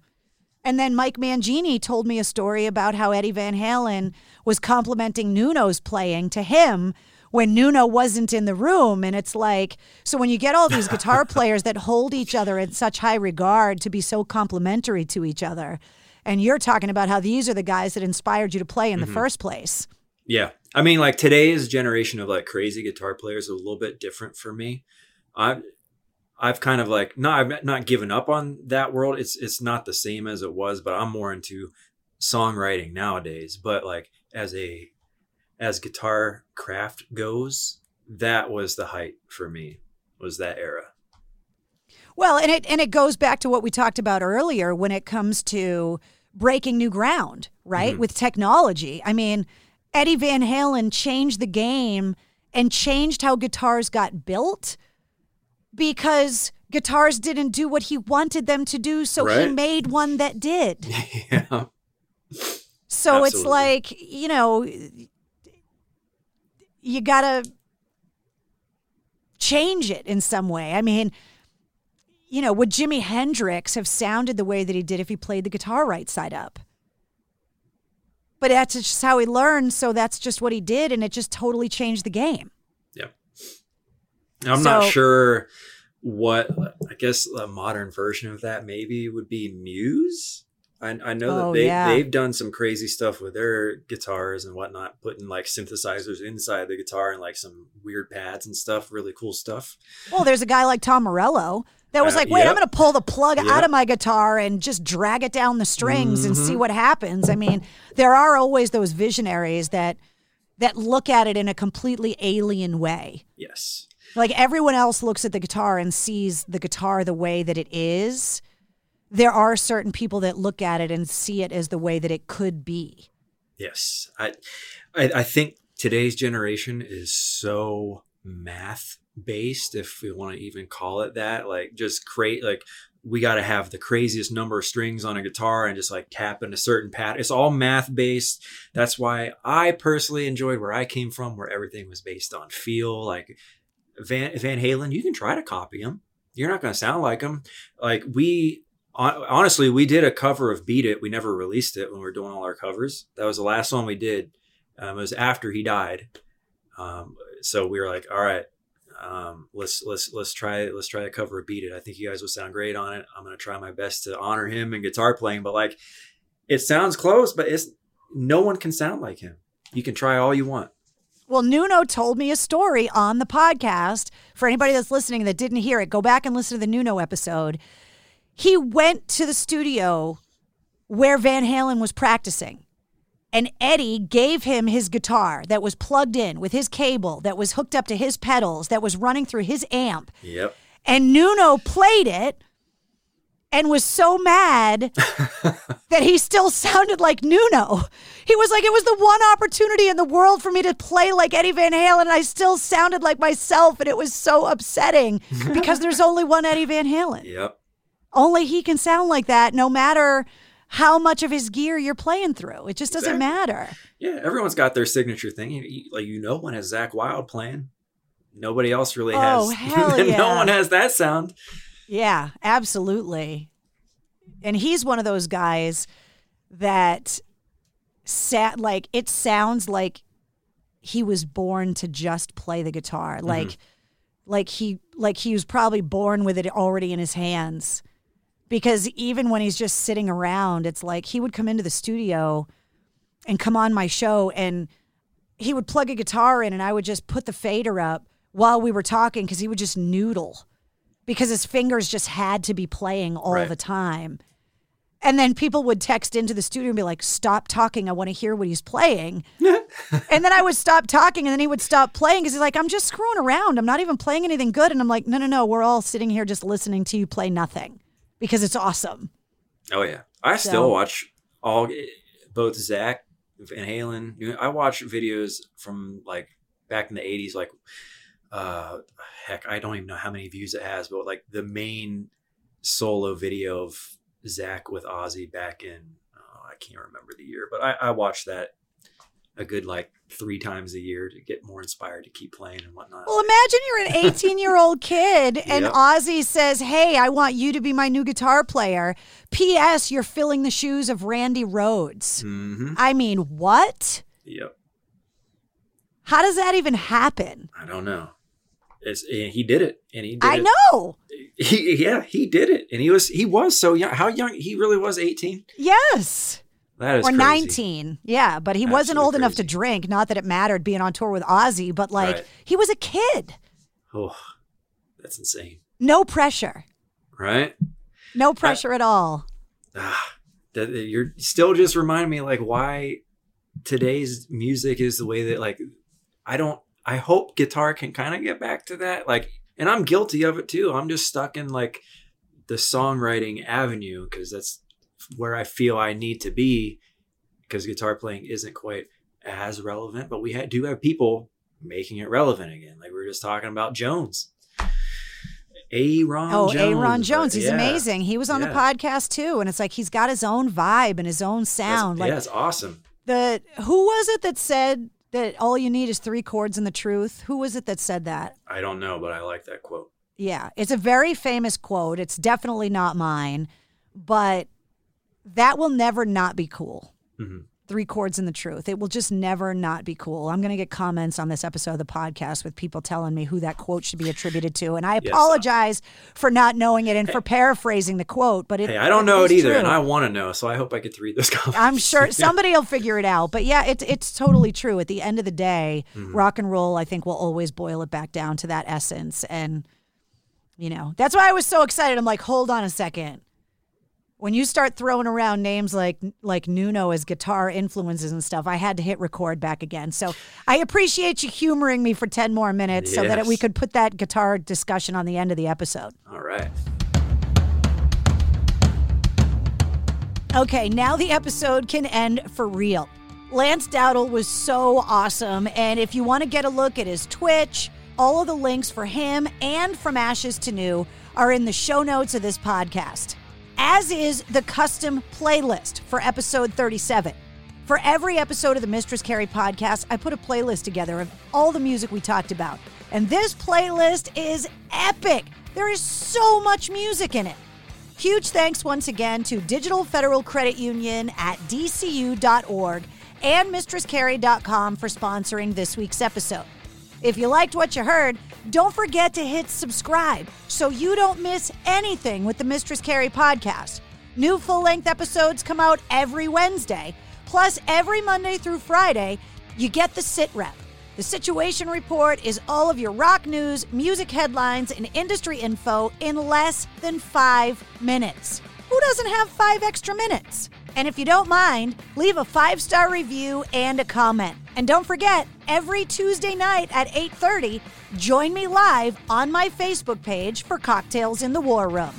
And then Mike Mangini told me a story about how Eddie Van Halen was complimenting Nuno's playing to him when Nuno wasn't in the room. And it's like, so when you get all these guitar players that hold each other in such high regard to be so complimentary to each other, and you're talking about how these are the guys that inspired you to play in the Mhm. first place. Yeah. I mean, like today's generation of like crazy guitar players is a little bit different for me. I I've kind of like no, I've not given up on that world. It's it's not the same as it was, but I'm more into songwriting nowadays. But like as a as guitar craft goes, that was the height for me. Was that era. Well, and it and it goes back to what we talked about earlier when it comes to breaking new ground, right? Mhm. With technology. I mean, Eddie Van Halen changed the game and changed how guitars got built because guitars didn't do what he wanted them to do, so he made one that did. yeah. So it's like, you know, you got to change it in some way. I mean, you know, would Jimi Hendrix have sounded the way that he did if he played the guitar right side up? But that's just how he learned, so that's just what he did, and it just totally changed the game. I'm not sure what I guess a modern version of that maybe would be Muse. I, I know that Oh, they yeah. they've done some crazy stuff with their guitars and whatnot, putting like synthesizers inside the guitar and like some weird pads and stuff, really cool stuff. Well, there's a guy like Tom Morello that was Uh, like, wait, I'm going to pull the plug out of my guitar and just drag it down the strings and see Mhm. what happens. I mean, there are always those visionaries that that look at it in a completely alien way. Yes. Like everyone else looks at the guitar and sees the guitar the way that it is. There are certain people that look at it and see it as the way that it could be. Yes, I, I, I think today's generation is so math based, if we want to even call it that. Like, just create like we got to have the craziest number of strings on a guitar and just like tap in a certain pattern. It's all math based. That's why I personally enjoyed where I came from, where everything was based on feel. Like Van Van Halen, you can try to copy him. You're not going to sound like him. Like we honestly, we did a cover of "Beat It." We never released it when we were doing all our covers. That was the last one we did. Um, it was after he died. Um, so we were like, all right, um, let's let's let's try let's try a cover of "Beat It." I think you guys will sound great on it. I'm gonna try my best to honor him in guitar playing, but like, it sounds close, but it's no one can sound like him. You can try all you want. Well, Nuno told me a story on the podcast. For anybody that's listening that didn't hear it, go back and listen to the Nuno episode. He went to the studio where Van Halen was practicing, and Eddie gave him his guitar that was plugged in with his cable, that was hooked up to his pedals, that was running through his amp. Yep. And Nuno played it and was so mad that he still sounded like Nuno. He was like, it was the one opportunity in the world for me to play like Eddie Van Halen, and I still sounded like myself, and it was so upsetting because there's only one Eddie Van Halen. Yep. Only he can sound like that, no matter how much of his gear you're playing through. It just doesn't Exactly. matter. Yeah, everyone's got their signature thing. You- you- Like you know, one has Zakk Wylde playing. Nobody else really Oh, has. hell no one has that sound. Yeah, absolutely. And he's one of those guys that sat like it sounds like he was born to just play the guitar. Mm-hmm. Like like he like he was probably born with it already in his hands. Because even when he's just sitting around, it's like he would come into the studio and come on my show and he would plug a guitar in and I would just put the fader up while we were talking because he would just noodle because his fingers just had to be playing all Right. the time. And then people would text into the studio and be like, stop talking. I want to hear what he's playing. and then I would stop talking and then he would stop playing because he's like, I'm just screwing around. I'm not even playing anything good. And I'm like, no, no, no. We're all sitting here just listening to you play nothing because it's awesome. Oh yeah, I still watch all both Zakk Van Halen. I watch videos from like back in the '80s, like uh, heck, I don't even know how many views it has, but like the main solo video of Zakk with Ozzy back in oh, I can't remember the year, but I, I watched that a good like three times a year to get more inspired to keep playing and whatnot. Well, imagine you're an 18 year old kid and Yep. Ozzy says, Hey, I want you to be my new guitar player. P.S. You're filling the shoes of Randy Rhoads. hmm I mean, what? Yep. How does that even happen? I don't know. It's, and he did it, and he did I it. know. He, yeah, he did it, and he was he was so young. How young? He really was eighteen. Yes. That is or crazy. 19. Yeah, but he wasn't Absolutely old enough to drink. Not that it mattered being on tour with Ozzy, but like Right. he was a kid. Oh, that's insane, No pressure. right? No pressure at all. Ah, that you're still just reminding me like why today's music is the way that like I don't. I hope guitar can kind of get back to that. Like, and I'm guilty of it too. I'm just stuck in like the songwriting avenue because that's where I feel I need to be because guitar playing isn't quite as relevant, but we ha- do have people making it relevant again. Like we were just talking about Jones. Aaron Oh, Jones. Aaron but Jones. He's yeah. amazing. He was on the podcast too. And it's like he's got his own vibe and his own sound. yeah, like it's awesome. the who was it that said that all you need is three chords and the truth? Who was it that said that? I don't know, but I like that quote. Yeah, it's a very famous quote. It's definitely not mine, but that will never not be cool. Mhm. Three chords and the truth. It will just never not be cool. I'm going to get comments on this episode of the podcast with people telling me who that quote should be attributed to, and I Yes. apologize for not knowing it and for paraphrasing the quote. But it, Hey, I don't know it either, true. and I want to know, so I hope I get to read this comment. I'm sure somebody will figure it out. But yeah, it's it's totally true. At the end of the day, Mhm. rock and roll, I think, will always boil it back down to that essence. And you know, that's why I was so excited. I'm like, hold on a second. When you start throwing around names like like Nuno as guitar influences and stuff, I had to hit record back again. So I appreciate you humoring me for ten more minutes so that we could put that guitar discussion on the end of the episode. All right. Okay, now the episode can end for real. Lance Dowdle was so awesome, and if you want to get a look at his Twitch, all of the links for him and from Ashes to New are in the show notes of this podcast, as is the custom playlist for episode 37. For every episode of the Mistress Carrie podcast, I put a playlist together of all the music we talked about. And this playlist is epic. There is so much music in it. Huge thanks once again to Digital Federal Credit Union at dcu.org and mistresscarrie.com for sponsoring this week's episode. If you liked what you heard, don't forget to hit subscribe so you don't miss anything with the Mistress Carrie podcast. New full length episodes come out every Wednesday, plus every Monday through Friday, you get the sit rep. The Situation Report is all of your rock news, music headlines, and industry info in less than five minutes. Who doesn't have five extra minutes? And if you don't mind, leave a five-star review and a comment. And don't forget, every Tuesday night at 8:30, join me live on my Facebook page for Cocktails in the War Room.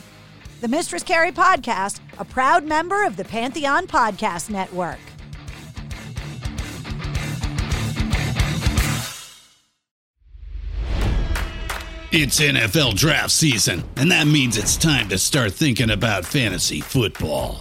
The Mistress Carrie Podcast, a proud member of the Pantheon Podcast Network. It's NFL draft season, and that means it's time to start thinking about fantasy football.